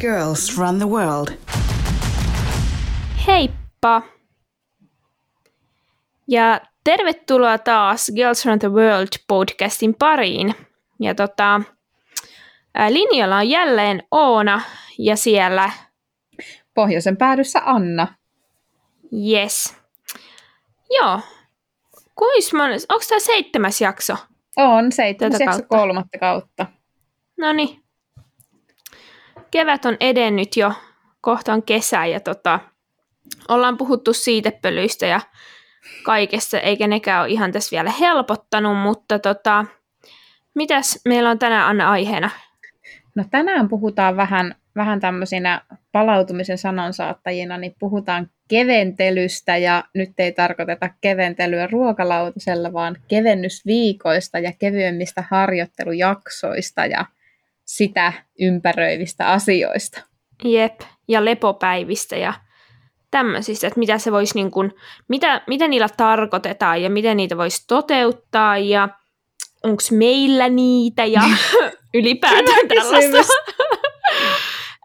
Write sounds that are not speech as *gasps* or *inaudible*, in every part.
Girls Run the World. Heippa! Ja tervetuloa taas Girls Run the World podcastin pariin. Ja tota, linjalla on jälleen Oona ja siellä... Pohjoisen päädyssä Anna. Yes. Joo. Kuis onko tämä seitsemäs jakso? On, seitsemäs jakso kautta. kolmatta kautta. No niin. Kevät on edennyt jo, kohta on kesä ja tota, ollaan puhuttu siitepölyistä ja kaikesta, eikä nekään ole ihan tässä vielä helpottanut, mutta tota, mitäs meillä on tänään Anna aiheena? No tänään puhutaan vähän, vähän tämmöisinä palautumisen sanansaattajina, niin puhutaan keventelystä ja nyt ei tarkoiteta keventelyä ruokalautasella, vaan kevennysviikoista ja kevyemmistä harjoittelujaksoista ja sitä ympäröivistä asioista. Jep, ja lepopäivistä ja tämmöisistä, että mitä se voisi niin kuin, mitä, mitä niillä tarkoitetaan ja miten niitä voisi toteuttaa ja onko meillä niitä ja *laughs* ylipäätään tällaista.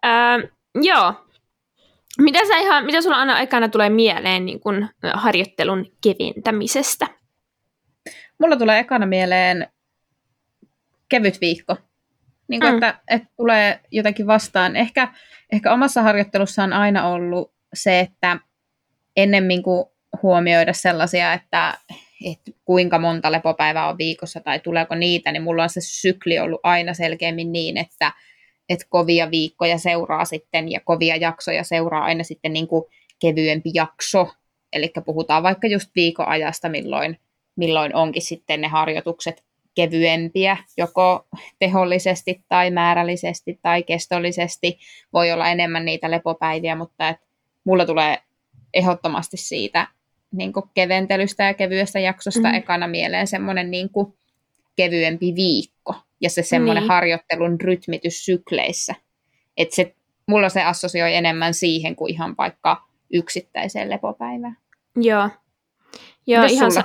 *laughs* joo. Mitä, sä ihan, mitä sulla aina aikana tulee mieleen niin kun, harjoittelun keventämisestä? Mulla tulee ekana mieleen kevyt viikko. Niin kuin, mm. että, että tulee jotenkin vastaan. Ehkä, ehkä omassa harjoittelussa on aina ollut se, että ennemmin kuin huomioida sellaisia, että, että kuinka monta lepopäivää on viikossa tai tuleeko niitä, niin mulla on se sykli ollut aina selkeämmin niin, että, että kovia viikkoja seuraa sitten ja kovia jaksoja seuraa aina sitten niin kuin kevyempi jakso. Eli puhutaan vaikka just viikoajasta, milloin, milloin onkin sitten ne harjoitukset kevyempiä, joko tehollisesti tai määrällisesti tai kestollisesti. Voi olla enemmän niitä lepopäiviä, mutta et mulla tulee ehdottomasti siitä niin keventelystä ja kevyestä jaksosta mm. ekana mieleen semmoinen niin kevyempi viikko ja se semmoinen niin. harjoittelun rytmitys sykleissä. Että se, mulla se assosioi enemmän siihen kuin ihan vaikka yksittäiseen lepopäivään. Joo. Joo, ihan, sa-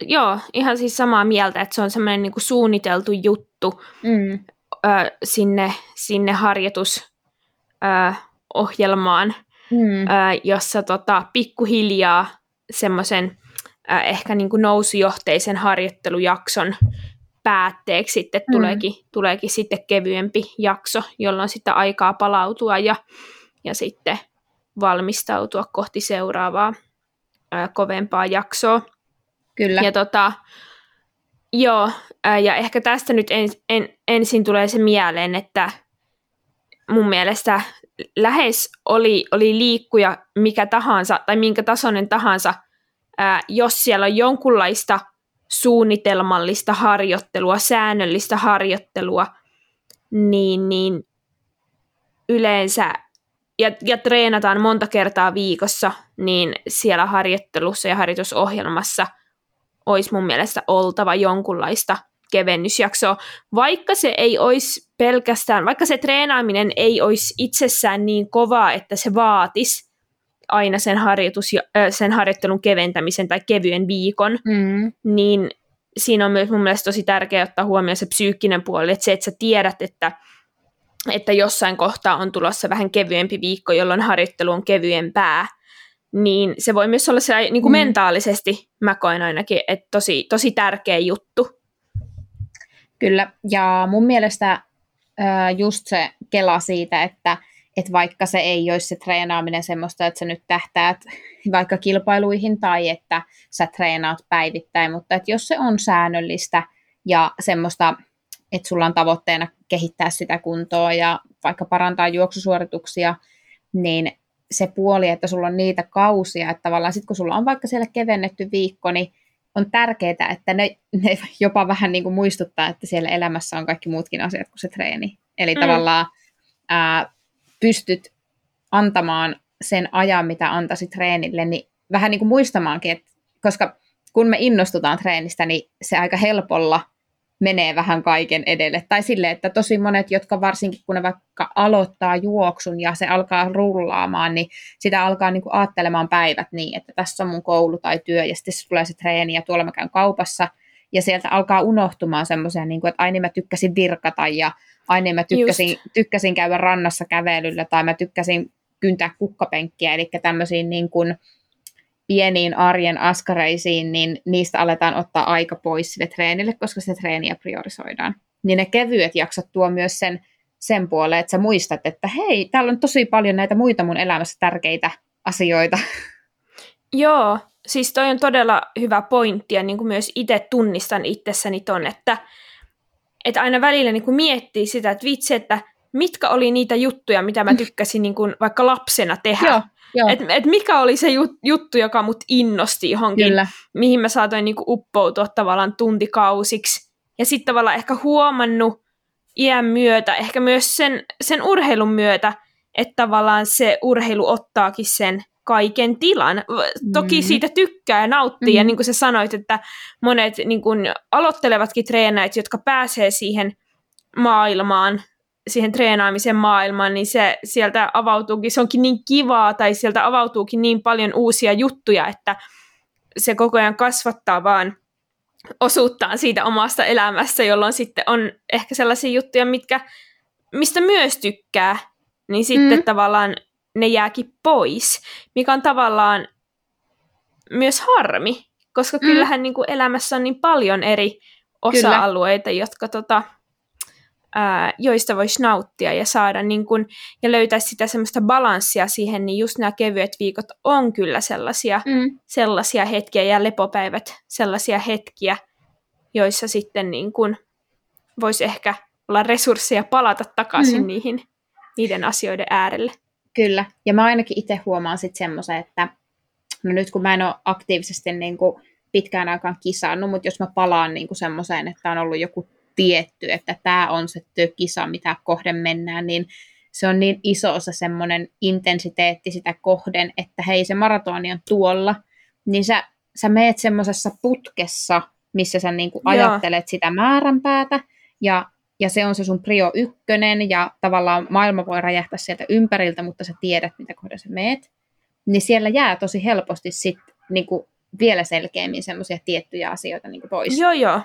joo, ihan siis samaa mieltä, että se on semmoinen niin suunniteltu juttu mm. ö, sinne, sinne harjoitusohjelmaan, mm. ö, jossa tota, pikkuhiljaa semmoisen ehkä niin kuin nousujohteisen harjoittelujakson päätteeksi sitten mm. tuleekin, tuleekin sitten kevyempi jakso, jolloin sitten aikaa palautua ja, ja sitten valmistautua kohti seuraavaa ää, kovempaa jaksoa. Kyllä. Ja tota, joo, ja ehkä tästä nyt en, en, ensin tulee se mieleen, että mun mielestä lähes oli, oli liikkuja mikä tahansa tai minkä tasoinen tahansa, ää, jos siellä on jonkunlaista suunnitelmallista harjoittelua, säännöllistä harjoittelua, niin, niin yleensä, ja, ja treenataan monta kertaa viikossa, niin siellä harjoittelussa ja harjoitusohjelmassa olisi mun mielestä oltava jonkunlaista kevennysjaksoa, vaikka se ei olisi pelkästään, vaikka se treenaaminen ei olisi itsessään niin kovaa, että se vaatisi aina sen, harjoitus, sen harjoittelun keventämisen tai kevyen viikon, mm. niin siinä on myös mun mielestä tosi tärkeää ottaa huomioon se psyykkinen puoli, että se, että sä tiedät, että, että jossain kohtaa on tulossa vähän kevyempi viikko, jolloin harjoittelu on kevyempää, niin se voi myös olla se niin kuin mm. mentaalisesti, mä koen ainakin, että tosi, tosi tärkeä juttu. Kyllä, ja mun mielestä just se kela siitä, että että vaikka se ei olisi se treenaaminen semmoista, että sä nyt tähtäät *laughs* vaikka kilpailuihin tai että sä treenaat päivittäin, mutta että jos se on säännöllistä ja semmoista, että sulla on tavoitteena kehittää sitä kuntoa ja vaikka parantaa juoksusuorituksia, niin se puoli, että sulla on niitä kausia, että tavallaan sitten kun sulla on vaikka siellä kevennetty viikko, niin on tärkeää, että ne, ne jopa vähän niin kuin muistuttaa, että siellä elämässä on kaikki muutkin asiat kuin se treeni. Eli mm. tavallaan ää, pystyt antamaan sen ajan, mitä antaisit treenille, niin vähän niin kuin muistamaankin, että koska kun me innostutaan treenistä, niin se aika helpolla menee vähän kaiken edelle. Tai sille, että tosi monet, jotka varsinkin kun ne vaikka aloittaa juoksun ja se alkaa rullaamaan, niin sitä alkaa niin kuin ajattelemaan päivät niin, että tässä on mun koulu tai työ ja sitten tulee se treeni ja tuolla mä käyn kaupassa. Ja sieltä alkaa unohtumaan semmoisia, niin kuin, että aina mä tykkäsin virkata ja aina mä tykkäsin, tykkäsin käydä rannassa kävelyllä tai mä tykkäsin kyntää kukkapenkkiä, eli tämmöisiin niin kuin, pieniin arjen askareisiin, niin niistä aletaan ottaa aika pois sille treenille, koska se treeniä priorisoidaan. Niin ne kevyet jaksot tuo myös sen, sen puoleen, että sä muistat, että hei, täällä on tosi paljon näitä muita mun elämässä tärkeitä asioita. Joo, siis toi on todella hyvä pointti, ja niin kuin myös itse tunnistan itsessäni ton, että, että aina välillä niin kuin miettii sitä, että vitsi, että mitkä oli niitä juttuja, mitä mä tykkäsin niin kuin vaikka lapsena tehdä. Joo, Et, et mikä oli se juttu, joka mut innosti johonkin, Kyllä. mihin mä saatoin niin kuin uppoutua tavallaan tuntikausiksi. Ja sitten tavallaan ehkä huomannut iän myötä, ehkä myös sen, sen urheilun myötä, että tavallaan se urheilu ottaakin sen kaiken tilan. Toki mm. siitä tykkää ja nauttii, mm. ja niin kuin sä sanoit, että monet niin kuin aloittelevatkin treenäjät, jotka pääsee siihen maailmaan, siihen treenaamisen maailmaan, niin se sieltä avautuukin, se onkin niin kivaa, tai sieltä avautuukin niin paljon uusia juttuja, että se koko ajan kasvattaa vaan osuuttaan siitä omasta elämästä, jolloin sitten on ehkä sellaisia juttuja, mitkä, mistä myös tykkää, niin sitten mm. tavallaan ne jääkin pois, mikä on tavallaan myös harmi, koska mm. kyllähän niin kuin elämässä on niin paljon eri osa-alueita, Kyllä. jotka tota, ää, joista voisi nauttia ja saada niin kun, ja löytää sitä semmoista balanssia siihen, niin just nämä kevyet viikot on kyllä sellaisia, mm. sellaisia hetkiä ja lepopäivät sellaisia hetkiä, joissa sitten niin kun voisi ehkä olla resursseja palata takaisin mm. niihin, niiden asioiden äärelle. Kyllä, ja mä ainakin itse huomaan sitten semmoisen, että no nyt kun mä en ole aktiivisesti niin kuin pitkään aikaan kisannut, mutta jos mä palaan niin kuin semmoiseen, että on ollut joku tietty, että tämä on se kisa, mitä kohden mennään, niin se on niin iso se semmoinen intensiteetti sitä kohden, että hei se maratoni on tuolla, niin sä, sä meet semmoisessa putkessa, missä sä niinku ajattelet sitä määränpäätä, ja, ja se on se sun prio ykkönen, ja tavallaan maailma voi räjähtää sieltä ympäriltä, mutta sä tiedät, mitä kohden sä meet, niin siellä jää tosi helposti sit niinku vielä selkeämmin semmoisia tiettyjä asioita niinku pois. Joo, joo.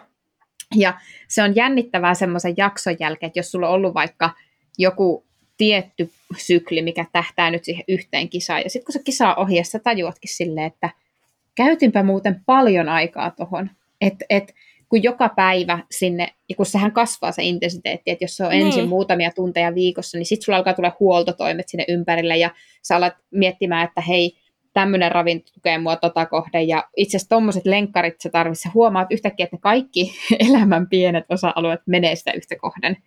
Ja se on jännittävää semmoisen jakson jälkeen, että jos sulla on ollut vaikka joku tietty sykli, mikä tähtää nyt siihen yhteen kisaan, ja sitten kun se kisa on ohi, sä tajuatkin silleen, että käytinpä muuten paljon aikaa tuohon, että et, kun joka päivä sinne, ja kun sehän kasvaa se intensiteetti, että jos se on niin. ensin muutamia tunteja viikossa, niin sitten sulla alkaa tulla huoltotoimet sinne ympärille, ja sä alat miettimään, että hei, tämmöinen ravinto tukee mua tota kohden. Ja itse asiassa tuommoiset lenkkarit sä tarvitset. huomaat yhtäkkiä, että kaikki *laughs* elämän pienet osa-alueet menee sitä yhtä kohden.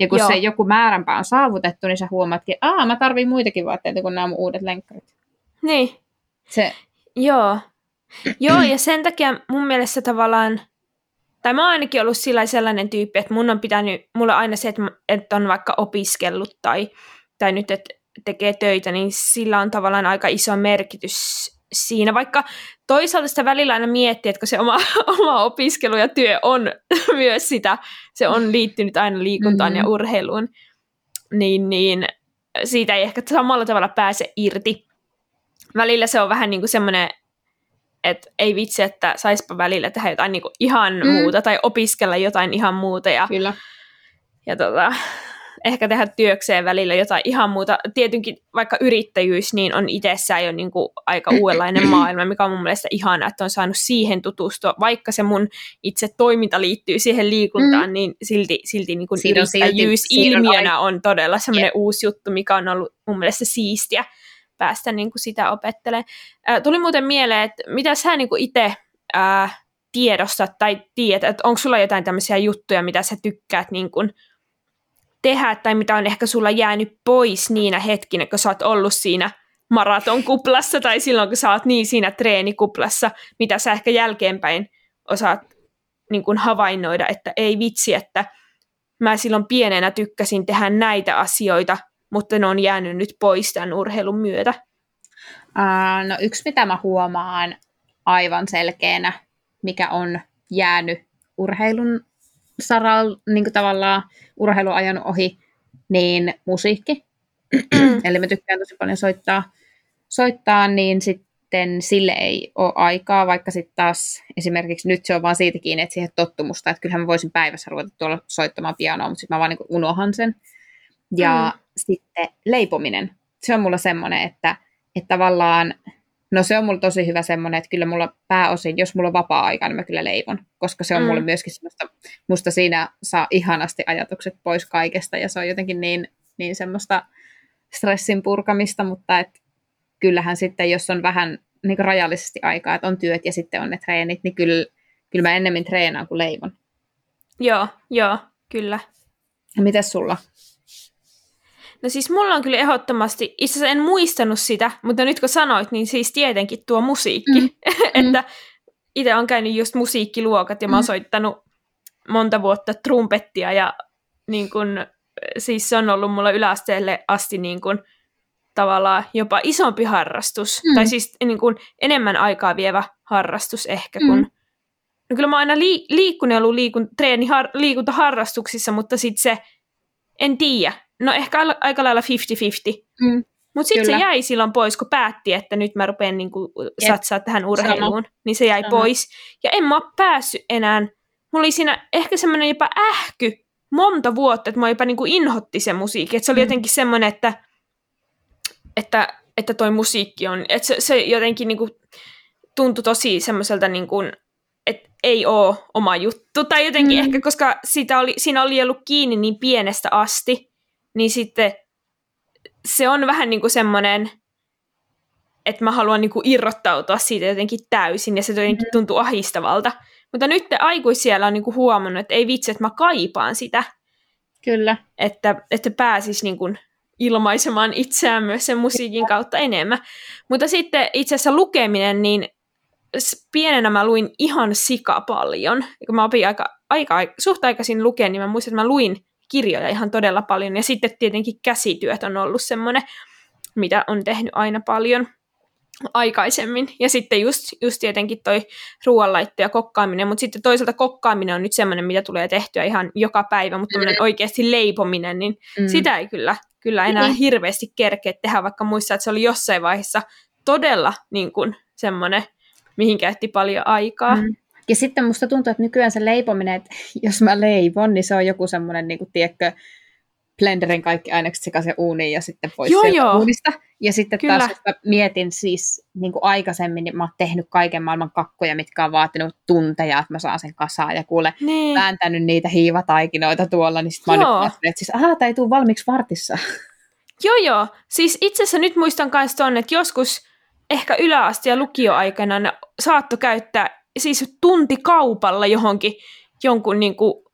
Ja kun Joo. se joku määränpää on saavutettu, niin sä huomaatkin, että Aa, mä tarvin muitakin vaatteita kuin nämä mun uudet lenkkarit. Niin. Se. Joo. Joo, ja sen takia mun mielestä tavallaan, tai mä oon ainakin ollut sillä sellainen tyyppi, että mun on pitänyt, mulla aina se, että, että on vaikka opiskellut tai, tai nyt, että tekee töitä, niin sillä on tavallaan aika iso merkitys siinä, vaikka toisaalta sitä välillä aina miettii, että kun se oma, *laughs* oma opiskelu ja työ on *laughs* myös sitä, se on liittynyt aina liikuntaan mm-hmm. ja urheiluun, niin, niin siitä ei ehkä samalla tavalla pääse irti. Välillä se on vähän niin kuin semmoinen, että ei vitsi, että saispa välillä tehdä jotain niin kuin ihan mm. muuta tai opiskella jotain ihan muuta. Ja, Kyllä. Ja tota, ehkä tehdä työkseen välillä jotain ihan muuta. Tietenkin vaikka yrittäjyys, niin on itsessään jo niin kuin aika uudenlainen maailma, mikä on mun mielestä ihana, että on saanut siihen tutustua. Vaikka se mun itse toiminta liittyy siihen liikuntaan, mm. niin silti, silti niin kuin yrittäjyys silti, ilmiönä on, on todella semmoinen yeah. uusi juttu, mikä on ollut mun mielestä siistiä päästä niin kuin sitä opettelemaan. Äh, tuli muuten mieleen, että mitä sä niin itse äh, tiedostat tai tiedät, että onko sulla jotain tämmöisiä juttuja, mitä sä tykkäät niin kuin tehdä tai mitä on ehkä sulla jäänyt pois niinä hetkinä, kun sä oot ollut siinä maratonkuplassa tai silloin, kun sä oot niin siinä treenikuplassa, mitä sä ehkä jälkeenpäin osaat niin kuin havainnoida, että ei vitsi, että mä silloin pienenä tykkäsin tehdä näitä asioita, mutta ne on jäänyt nyt pois tämän urheilun myötä? Uh, no yksi, mitä mä huomaan aivan selkeänä, mikä on jäänyt urheilun saralla niin tavallaan urheiluajan ohi, niin musiikki. *clears throat* Eli mä tykkään tosi paljon soittaa, soittaa niin sitten sitten sille ei ole aikaa, vaikka sitten taas esimerkiksi nyt se on vaan siitä kiinni, että siihen tottumusta, että kyllähän mä voisin päivässä ruveta tuolla soittamaan pianoa, mutta sitten mä vaan niin unohan sen. Ja mm. sitten leipominen, se on mulla semmoinen, että, että tavallaan, no se on mulla tosi hyvä semmoinen, että kyllä mulla pääosin, jos mulla on vapaa-aika, niin mä kyllä leivon, koska se on mm. mulle myöskin semmoista, musta siinä saa ihanasti ajatukset pois kaikesta ja se on jotenkin niin, niin semmoista stressin purkamista, mutta et kyllähän sitten, jos on vähän niin rajallisesti aikaa, että on työt ja sitten on ne treenit, niin kyllä, kyllä mä ennemmin treenaan kuin leivon. Joo, joo, kyllä. Ja mites sulla? No siis mulla on kyllä ehdottomasti, itse asiassa en muistanut sitä, mutta nyt kun sanoit, niin siis tietenkin tuo musiikki. Mm. *laughs* että mm. itse on käynyt just musiikkiluokat ja mä oon mm. soittanut monta vuotta trumpettia ja niin kun, siis se on ollut mulla yläasteelle asti niin kun, tavallaan jopa isompi harrastus, mm. tai siis niin kun, enemmän aikaa vievä harrastus ehkä, kun mm. no kyllä mä oon aina lii- liikkunut ollut liikun, treeni har- liikuntaharrastuksissa, mutta sitten se, en tiedä, no ehkä aika lailla 50-50. Mm. Mutta sitten se jäi silloin pois, kun päätti, että nyt mä rupean niinku satsaa tähän urheiluun. Sama. Niin se jäi Sama. pois. Ja en mä ole päässyt enää. Mulla oli siinä ehkä semmoinen jopa ähky monta vuotta, että mä jopa niinku inhotti se musiikki. Että se oli mm. jotenkin semmoinen, että, että, että toi musiikki on, että se, se jotenkin niinku tuntui tosi semmoiselta niinku, että ei ole oma juttu. Tai jotenkin mm. ehkä, koska sitä oli, siinä oli ollut kiinni niin pienestä asti, niin sitten se on vähän niin kuin semmoinen, että mä haluan niin kuin irrottautua siitä jotenkin täysin, ja se jotenkin mm. tuntuu ahistavalta. Mutta nyt aikuisiellä on niin kuin huomannut, että ei vitsi, että mä kaipaan sitä. Kyllä. Että, että pääsis niin kuin ilmaisemaan itseään myös sen musiikin kautta enemmän. Mutta sitten itse asiassa lukeminen, niin pienenä mä luin ihan sika paljon. Kun mä opin aika, aika, suht aikaisin lukea, niin mä muistan, että mä luin kirjoja ihan todella paljon. Ja sitten tietenkin käsityöt on ollut semmoinen, mitä on tehnyt aina paljon aikaisemmin. Ja sitten just, just tietenkin toi ruoanlaitto ja kokkaaminen, mutta sitten toisaalta kokkaaminen on nyt semmoinen, mitä tulee tehtyä ihan joka päivä, mutta mm. oikeasti leipominen, niin mm. sitä ei kyllä, kyllä enää mm. hirveästi kerkeä tehdä, vaikka muissa, että se oli jossain vaiheessa todella niin kuin, semmoinen, mihin käytti paljon aikaa. Mm. Ja sitten musta tuntuu, että nykyään se leipominen, että *laughs* jos mä leivon, niin se on joku semmoinen, niin kuin, tiedätkö, blenderin kaikki ainekset sekaisin uuniin ja sitten pois joo, joo. uunista. Ja sitten Kyllä. taas, että mietin siis niin kuin aikaisemmin, niin mä oon tehnyt kaiken maailman kakkoja, mitkä on vaatinut tunteja, että mä saan sen kasaan ja kuule, niin. vääntänyt niitä hiivataikinoita tuolla, niin sitten mä oon nyt että siis, ahaa, tämä ei tule valmiiksi vartissa. *laughs* Joo, joo. Siis itse asiassa nyt muistan myös tuonne, että joskus ehkä yläaste- ja lukioaikana saatto käyttää siis tunti kaupalla johonkin jonkun niin kuin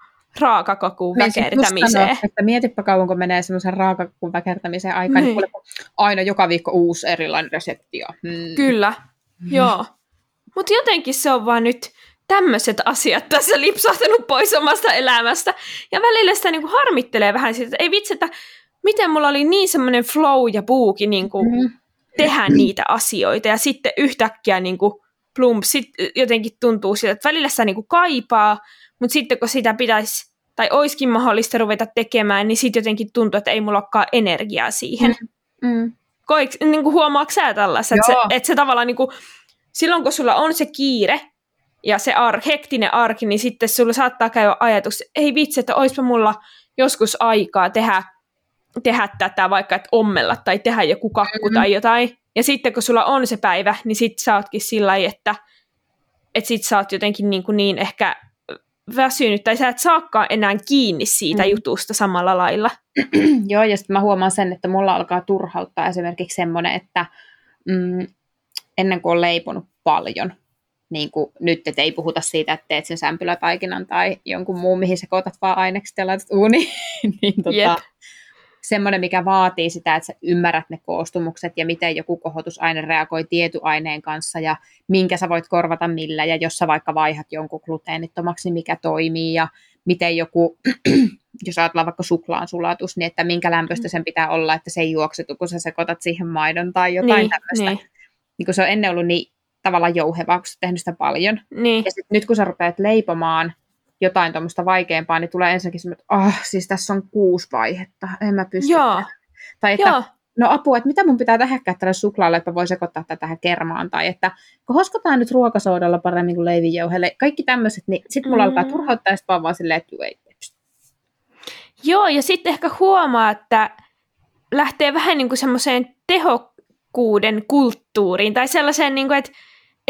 raakakakun väkertämiseen. Sanoa, että mietipä kauan, kun menee semmoisen raakakakun väkertämiseen aikaan, niin. niin aina joka viikko uusi erilainen resepti. Hmm. Kyllä, hmm. joo. Mutta jotenkin se on vaan nyt tämmöiset asiat tässä lipsahtanut pois omasta elämästä. Ja välillä sitä niinku harmittelee vähän siitä, että ei vitsi, että miten mulla oli niin semmoinen flow ja puuki niinku mm. tehdä niitä asioita. Ja sitten yhtäkkiä niinku plump, sit jotenkin tuntuu siltä, että välillä sitä niinku kaipaa, mutta sitten kun sitä pitäisi, tai oiskin mahdollista ruveta tekemään, niin sitten jotenkin tuntuu, että ei mulla olekaan energiaa siihen. Mm. Mm. Koik, niin kuin huomaatko sä tällaista, että se, että se tavallaan niin kuin, silloin kun sulla on se kiire, ja se ar, hektinen arki, niin sitten sulla saattaa käydä ajatus, ei vitsi, että oispa mulla joskus aikaa tehdä, tehdä tätä, vaikka että ommella tai tehdä joku kakku mm-hmm. tai jotain. Ja sitten kun sulla on se päivä, niin sit sä ootkin sillä että, että sit sä oot jotenkin niin, kuin niin ehkä väsynyt, tai sä et saakaan enää kiinni siitä mm. jutusta samalla lailla. *clears throat* Joo, ja sitten mä huomaan sen, että mulla alkaa turhauttaa esimerkiksi semmoinen, että mm, ennen kuin on leiponut paljon, niin kuin nyt, että ei puhuta siitä, että teet sen sämpylätaikinan tai jonkun muun, mihin sekoitat vaan ainekset ja laitat uuniin, *laughs* niin tota, yep semmoinen, mikä vaatii sitä, että sä ymmärrät ne koostumukset ja miten joku kohotusaine reagoi tietyaineen kanssa ja minkä sä voit korvata millä ja jos sä vaikka vaihat jonkun gluteenittomaksi, niin mikä toimii ja miten joku, *clears throat* jos ajatellaan vaikka suklaan sulatus, niin että minkä lämpöistä sen pitää olla, että se ei juoksetu, kun sä sekoitat siihen maidon tai jotain niin, tämmöistä. Niin. niin kun se on ennen ollut niin tavallaan jouhevaa, kun sä tehnyt sitä paljon. Niin. Ja sit nyt kun sä rupeat leipomaan, jotain tuommoista vaikeampaa, niin tulee ensinnäkin semmoinen, että oh, siis tässä on kuusi vaihetta, en mä pysty. Joo. Tai että Joo. no apua, että mitä mun pitää tehdä tälle suklaalle, että voi sekoittaa tätä tähän kermaan, tai että kohoskotaan nyt ruokasoodalla paremmin kuin leivinjauheelle, kaikki tämmöiset, niin sitten mulla mm. alkaa turhauttaa, ja sitten vaan silleen, että ei, Joo, ja sitten ehkä huomaa, että lähtee vähän niin kuin semmoiseen tehokkuuden kulttuuriin, tai sellaiseen, niin kuin, että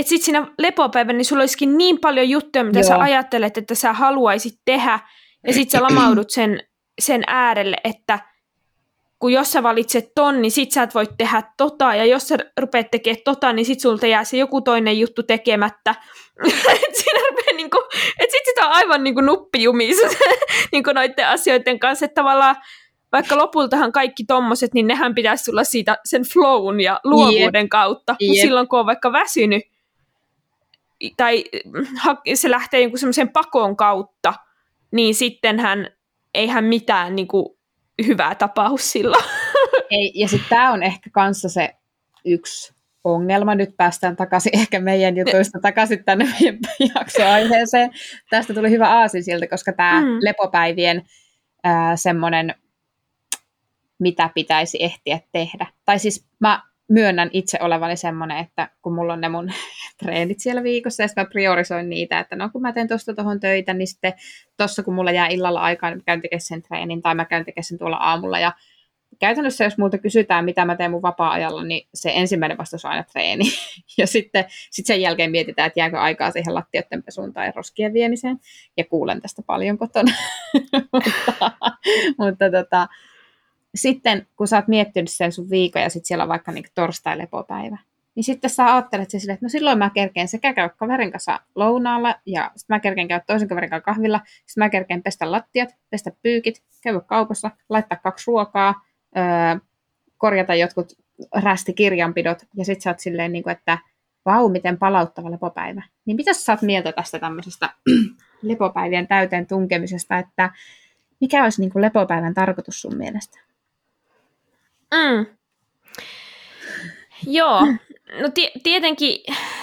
että sitten siinä lepopäivänä niin sulla olisikin niin paljon juttuja, mitä Joo. sä ajattelet, että sä haluaisit tehdä, ja sitten sä lamaudut sen, sen äärelle, että kun jos sä valitset ton, niin sit sä et voi tehdä tota, ja jos sä rupeat tekemään tota, niin sit sulta jää se joku toinen juttu tekemättä. *laughs* et siinä rupeaa niinku, et sit sitä on aivan niinku nuppijumissa *laughs* niinku noiden asioiden kanssa, että tavallaan vaikka lopultahan kaikki tommoset, niin nehän pitäisi tulla siitä sen flown ja luovuuden yep. kautta. Mutta silloin kun on vaikka väsynyt, tai se lähtee jonkun semmoisen pakon kautta, niin sittenhän eihän mitään niin kuin, hyvää tapahdu silloin. *laughs* Ei, ja sitten tämä on ehkä kanssa se yksi ongelma. Nyt päästään takaisin ehkä meidän jutuista takaisin tänne meidän jaksoaiheeseen. Tästä tuli hyvä aasin sieltä, koska tämä mm. lepopäivien semmoinen, mitä pitäisi ehtiä tehdä. Tai siis mä myönnän itse olevani semmoinen, että kun mulla on ne mun *laughs* treenit siellä viikossa, ja sitten mä priorisoin niitä, että no kun mä teen tuosta tuohon töitä, niin sitten tuossa kun mulla jää illalla aikaa, niin mä käyn tekemään sen treenin, tai mä käyn tekemään sen tuolla aamulla, ja käytännössä jos multa kysytään, mitä mä teen mun vapaa-ajalla, niin se ensimmäinen vastaus on aina treeni. *laughs* Ja sitten sit sen jälkeen mietitään, että jääkö aikaa siihen lattioiden pesuun tai roskien viemiseen. Ja kuulen tästä paljon kotona. *laughs* mutta, mutta tota, sitten kun sä oot miettinyt sen sun viikon ja sitten siellä on vaikka niin torstai-lepopäivä, niin sitten sä ajattelet sille, että no silloin mä kerkeen sekä käydä kaverin kanssa lounaalla ja sitten mä kerkeen käydä toisen kaverin kanssa kahvilla, sitten mä kerkeen pestä lattiat, pestä pyykit, käydä kaupassa, laittaa kaksi ruokaa, öö, korjata jotkut rästikirjanpidot ja sitten sä oot silleen, niin kuin, että vau, miten palauttava lepopäivä. Niin mitä sä oot mieltä tästä tämmöisestä *clears throat* lepopäivien täyteen tunkemisesta, että mikä olisi niin kuin lepopäivän tarkoitus sun mielestä? Mm. Joo, no t- tietenkin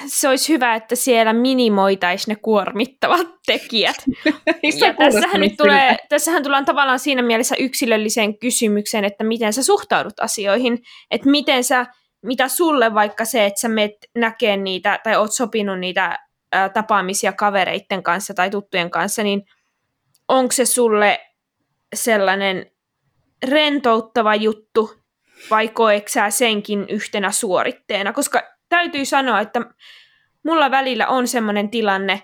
se olisi hyvä, että siellä minimoitaisiin ne kuormittavat tekijät. *laughs* ja tässähän, nyt tulee, tässähän tullaan tavallaan siinä mielessä yksilölliseen kysymykseen, että miten sä suhtaudut asioihin, että miten sä, mitä sulle vaikka se, että sä menet näkee niitä tai oot sopinut niitä ää, tapaamisia kavereiden kanssa tai tuttujen kanssa, niin onko se sulle sellainen rentouttava juttu, vai koetko sä senkin yhtenä suoritteena? Koska täytyy sanoa, että mulla välillä on semmoinen tilanne,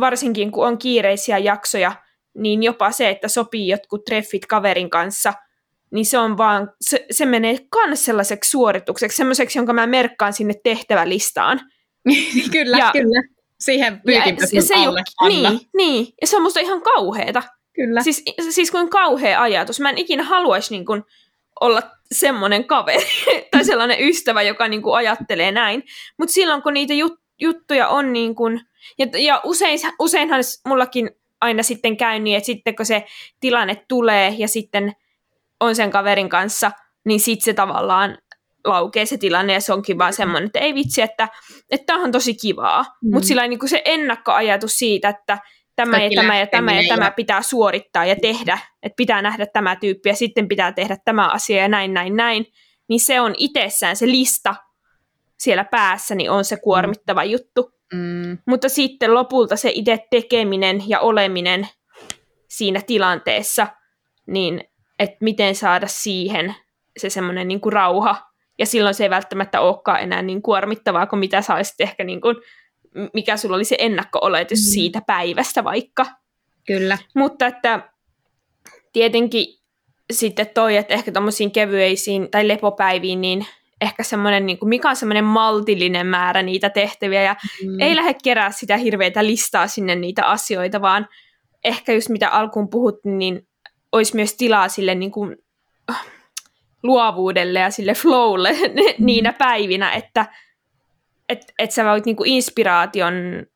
varsinkin kun on kiireisiä jaksoja, niin jopa se, että sopii jotkut treffit kaverin kanssa, niin se on vaan, se, se menee kans sellaiseksi suoritukseksi, semmoiseksi, jonka mä merkkaan sinne tehtävälistaan. *laughs* kyllä, ja, kyllä. Siihen pyykin se, se alle, Niin, niin, ja se on musta ihan kauheeta. Kyllä. Siis, siis kuin kauhea ajatus. Mä en ikinä haluaisi niin kuin, olla semmoinen kaveri *laughs* tai sellainen ystävä, joka niin kuin ajattelee näin. Mutta silloin, kun niitä jut- juttuja on niin kuin, ja, ja usein, useinhan mullakin aina sitten käy niin, että sitten kun se tilanne tulee ja sitten on sen kaverin kanssa, niin sitten se tavallaan laukee se tilanne ja se onkin vaan semmoinen, että ei vitsi, että, että tämä on tosi kivaa. Mm. Mutta sillä niin se ennakkoajatus siitä, että tämä ja tämä ja tämä ja tämä pitää suorittaa ja tehdä, että pitää nähdä tämä tyyppi ja sitten pitää tehdä tämä asia ja näin, näin, näin, niin se on itsessään se lista siellä päässä, niin on se kuormittava mm. juttu. Mm. Mutta sitten lopulta se itse tekeminen ja oleminen siinä tilanteessa, niin että miten saada siihen se semmoinen niin rauha, ja silloin se ei välttämättä olekaan enää niin kuormittavaa kuin mitä sä olisit ehkä niin kuin mikä sulla oli se ennakko-oletus mm. siitä päivästä vaikka. Kyllä. Mutta että tietenkin sitten toi, että ehkä tuommoisiin kevyeisiin tai lepopäiviin, niin ehkä semmoinen, niin kuin, mikä on semmoinen maltillinen määrä niitä tehtäviä, ja mm. ei lähde kerää sitä hirveitä listaa sinne niitä asioita, vaan ehkä just mitä alkuun puhut, niin olisi myös tilaa sille niin kuin, luovuudelle ja sille flowlle *laughs* mm. niinä päivinä, että että et sä voit niinku inspiraation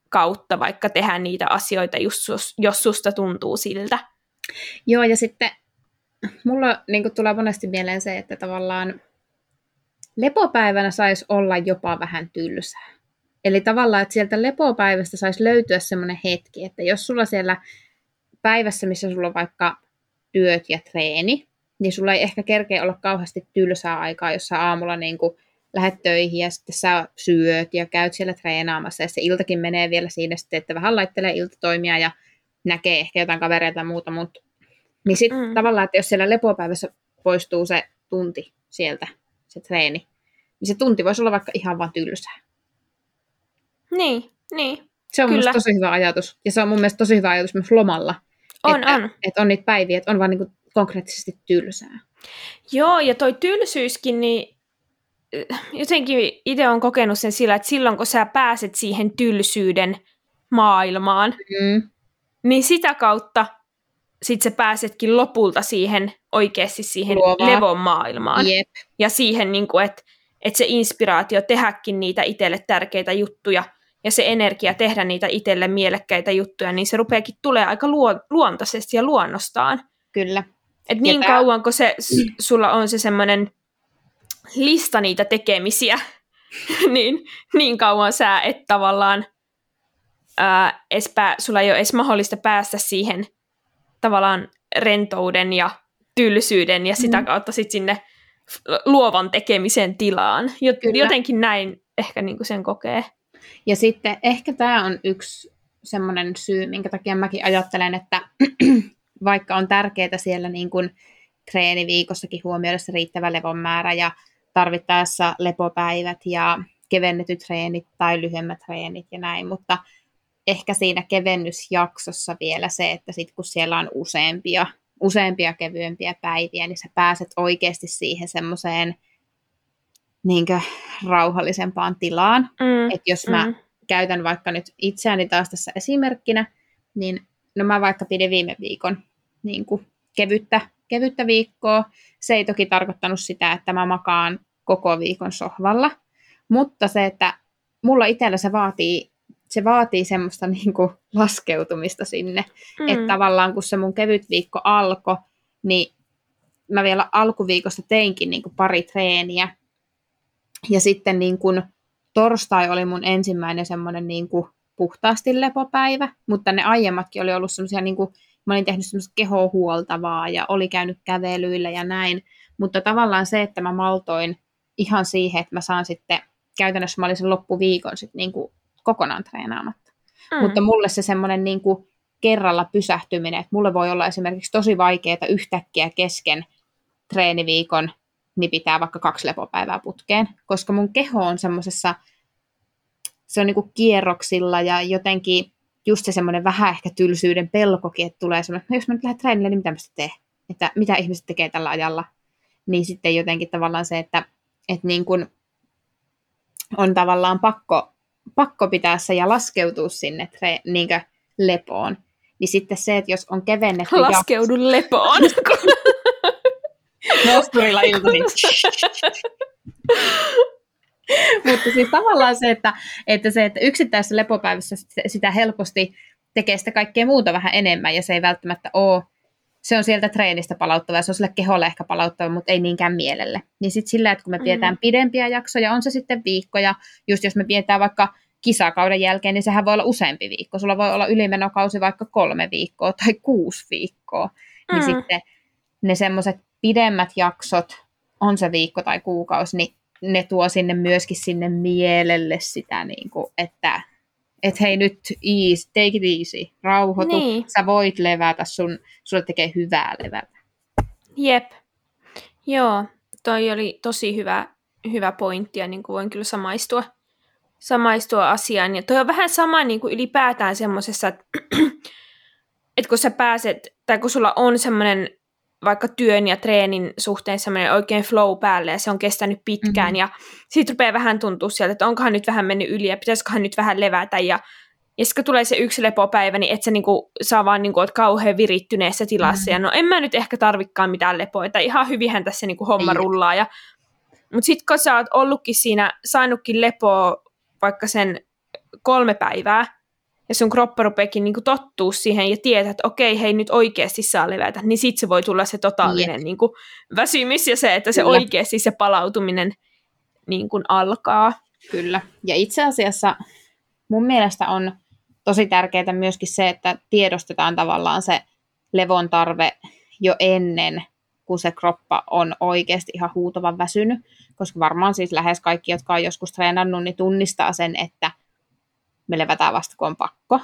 kautta vaikka tehdä niitä asioita, just sus, jos susta tuntuu siltä. Joo, ja sitten mulla niin tulee monesti mieleen se, että tavallaan lepopäivänä saisi olla jopa vähän tylsää. Eli tavallaan, että sieltä lepopäivästä saisi löytyä semmoinen hetki, että jos sulla siellä päivässä, missä sulla on vaikka työt ja treeni, niin sulla ei ehkä kerkeä olla kauheasti tylsää aikaa, jos sä aamulla niin kuin lähdet töihin ja sitten sä syöt ja käyt siellä treenaamassa ja se iltakin menee vielä siinä sitten, että vähän laittelee iltatoimia ja näkee ehkä jotain kavereita ja muuta, mutta niin sitten mm. tavallaan, että jos siellä lepopäivässä poistuu se tunti sieltä, se treeni, niin se tunti voisi olla vaikka ihan vaan tylsää. Niin, niin. Se on Kyllä. tosi hyvä ajatus. Ja se on mun mielestä tosi hyvä ajatus myös lomalla. On, että, on. Että on niitä päiviä, että on vaan niinku konkreettisesti tylsää. Joo, ja toi tylsyyskin, niin jotenkin itse on kokenut sen sillä, että silloin kun sä pääset siihen tylsyyden maailmaan, mm. niin sitä kautta sit sä pääsetkin lopulta siihen oikeasti siihen Luovaa. levon maailmaan. Jep. Ja siihen, niin kuin, että, että se inspiraatio tehdäkin niitä itselle tärkeitä juttuja ja se energia tehdä niitä itselle mielekkäitä juttuja, niin se rupeakin tulee aika luo, luontaisesti ja luonnostaan. Kyllä. Et niin tämä... kauan, kun se, sulla on se semmoinen lista niitä tekemisiä, *laughs* niin, niin kauan sä et tavallaan ää, pää, sulla ei ole edes mahdollista päästä siihen tavallaan rentouden ja tylsyyden ja sitä mm. kautta sitten sinne luovan tekemisen tilaan. Jotenkin näin ehkä niin kuin sen kokee. Ja sitten ehkä tämä on yksi semmoinen syy, minkä takia mäkin ajattelen, että *clears throat* vaikka on tärkeää siellä niin kuin treeniviikossakin huomioida se riittävä levon määrä ja tarvittaessa lepopäivät ja kevennetyt treenit tai lyhyemmät treenit ja näin, mutta ehkä siinä kevennysjaksossa vielä se, että sit kun siellä on useampia, useampia kevyempiä päiviä, niin sä pääset oikeasti siihen semmoiseen niin rauhallisempaan tilaan. Mm, että jos mä mm. käytän vaikka nyt itseäni taas tässä esimerkkinä, niin no mä vaikka pidin viime viikon niin kuin kevyttä, kevyttä viikkoa. Se ei toki tarkoittanut sitä, että mä makaan koko viikon sohvalla, mutta se, että mulla itsellä se vaatii, se vaatii semmoista niin kuin laskeutumista sinne, mm. että tavallaan kun se mun kevyt viikko alkoi, niin mä vielä alkuviikosta teinkin niin kuin pari treeniä, ja sitten niin kuin torstai oli mun ensimmäinen semmoinen niin kuin puhtaasti lepopäivä, mutta ne aiemmatkin oli ollut semmoisia, niin kuin, mä olin tehnyt semmoista kehoa huoltavaa ja oli käynyt kävelyillä ja näin, mutta tavallaan se, että mä maltoin ihan siihen, että mä saan sitten, käytännössä mä olin sen loppuviikon sitten niin kuin kokonaan treenaamatta. Mm. Mutta mulle se semmoinen niin kuin kerralla pysähtyminen, että mulle voi olla esimerkiksi tosi vaikeaa yhtäkkiä kesken treeniviikon, niin pitää vaikka kaksi lepopäivää putkeen, koska mun keho on semmoisessa, se on niin kuin kierroksilla ja jotenkin just se semmoinen vähän ehkä tylsyyden pelkokin, että tulee semmoinen, että no jos mä nyt lähden treenille, niin mitä mä sitten teen? Että mitä ihmiset tekee tällä ajalla? Niin sitten jotenkin tavallaan se, että että niin kun on tavallaan pakko, pakko pitää se ja laskeutua sinne tre, niin lepoon. Niin sitten se, että jos on kevennetty... Laskeudu jakso... lepoon. *laughs* Nosturilla iltaisin. *laughs* *laughs* Mutta siis tavallaan se, että, että se, että yksittäisessä lepopäivässä sitä helposti tekee sitä kaikkea muuta vähän enemmän, ja se ei välttämättä ole se on sieltä treenistä palauttava ja se on sille keholle ehkä palauttava, mutta ei niinkään mielelle. Niin sitten sillä, että kun me mm. pidetään mm. pidempiä jaksoja, on se sitten viikkoja, just jos me pidetään vaikka kisakauden jälkeen, niin sehän voi olla useampi viikko. Sulla voi olla ylimenokausi vaikka kolme viikkoa tai kuusi viikkoa. Niin mm. Niin sitten ne semmoiset pidemmät jaksot, on se viikko tai kuukausi, niin ne tuo sinne myöskin sinne mielelle sitä, niin kuin, että että hei nyt easy, take it easy, rauhoitu, niin. sä voit levätä, sun, sulle tekee hyvää levätä. Jep, joo, toi oli tosi hyvä, hyvä pointti ja niin kuin voin kyllä samaistua, samaistua asiaan. Ja toi on vähän sama niin kuin ylipäätään semmoisessa, että, *clears throat* että kun sä pääset, tai kun sulla on semmoinen vaikka työn ja treenin suhteen semmoinen oikein flow päälle ja se on kestänyt pitkään mm-hmm. ja siitä rupeaa vähän tuntua sieltä, että onkohan nyt vähän mennyt yli ja pitäisiköhän nyt vähän levätä ja ja sitten kun tulee se yksi lepopäivä, niin et sä niinku saa vaan niinku, oot kauhean virittyneessä tilassa. Mm. Ja no en mä nyt ehkä tarvikaan mitään lepoa, että ihan hyvinhän tässä niinku homma Ei. rullaa. Ja... Mutta sitten kun sä oot ollutkin siinä, saanutkin lepoa vaikka sen kolme päivää, ja sun kroppa rupeakin niin tottuu siihen ja tietää, että okei, hei nyt oikeasti saa levätä, niin sitten se voi tulla se totaalinen niin kuin, väsymys ja se, että se Kyllä. oikeasti se palautuminen niin kuin, alkaa. Kyllä. Ja itse asiassa mun mielestä on tosi tärkeää myöskin se, että tiedostetaan tavallaan se levon tarve jo ennen kun se kroppa on oikeasti ihan huutavan väsynyt, koska varmaan siis lähes kaikki, jotka on joskus treenannut, niin tunnistaa sen, että me levätään vasta kun on pakko,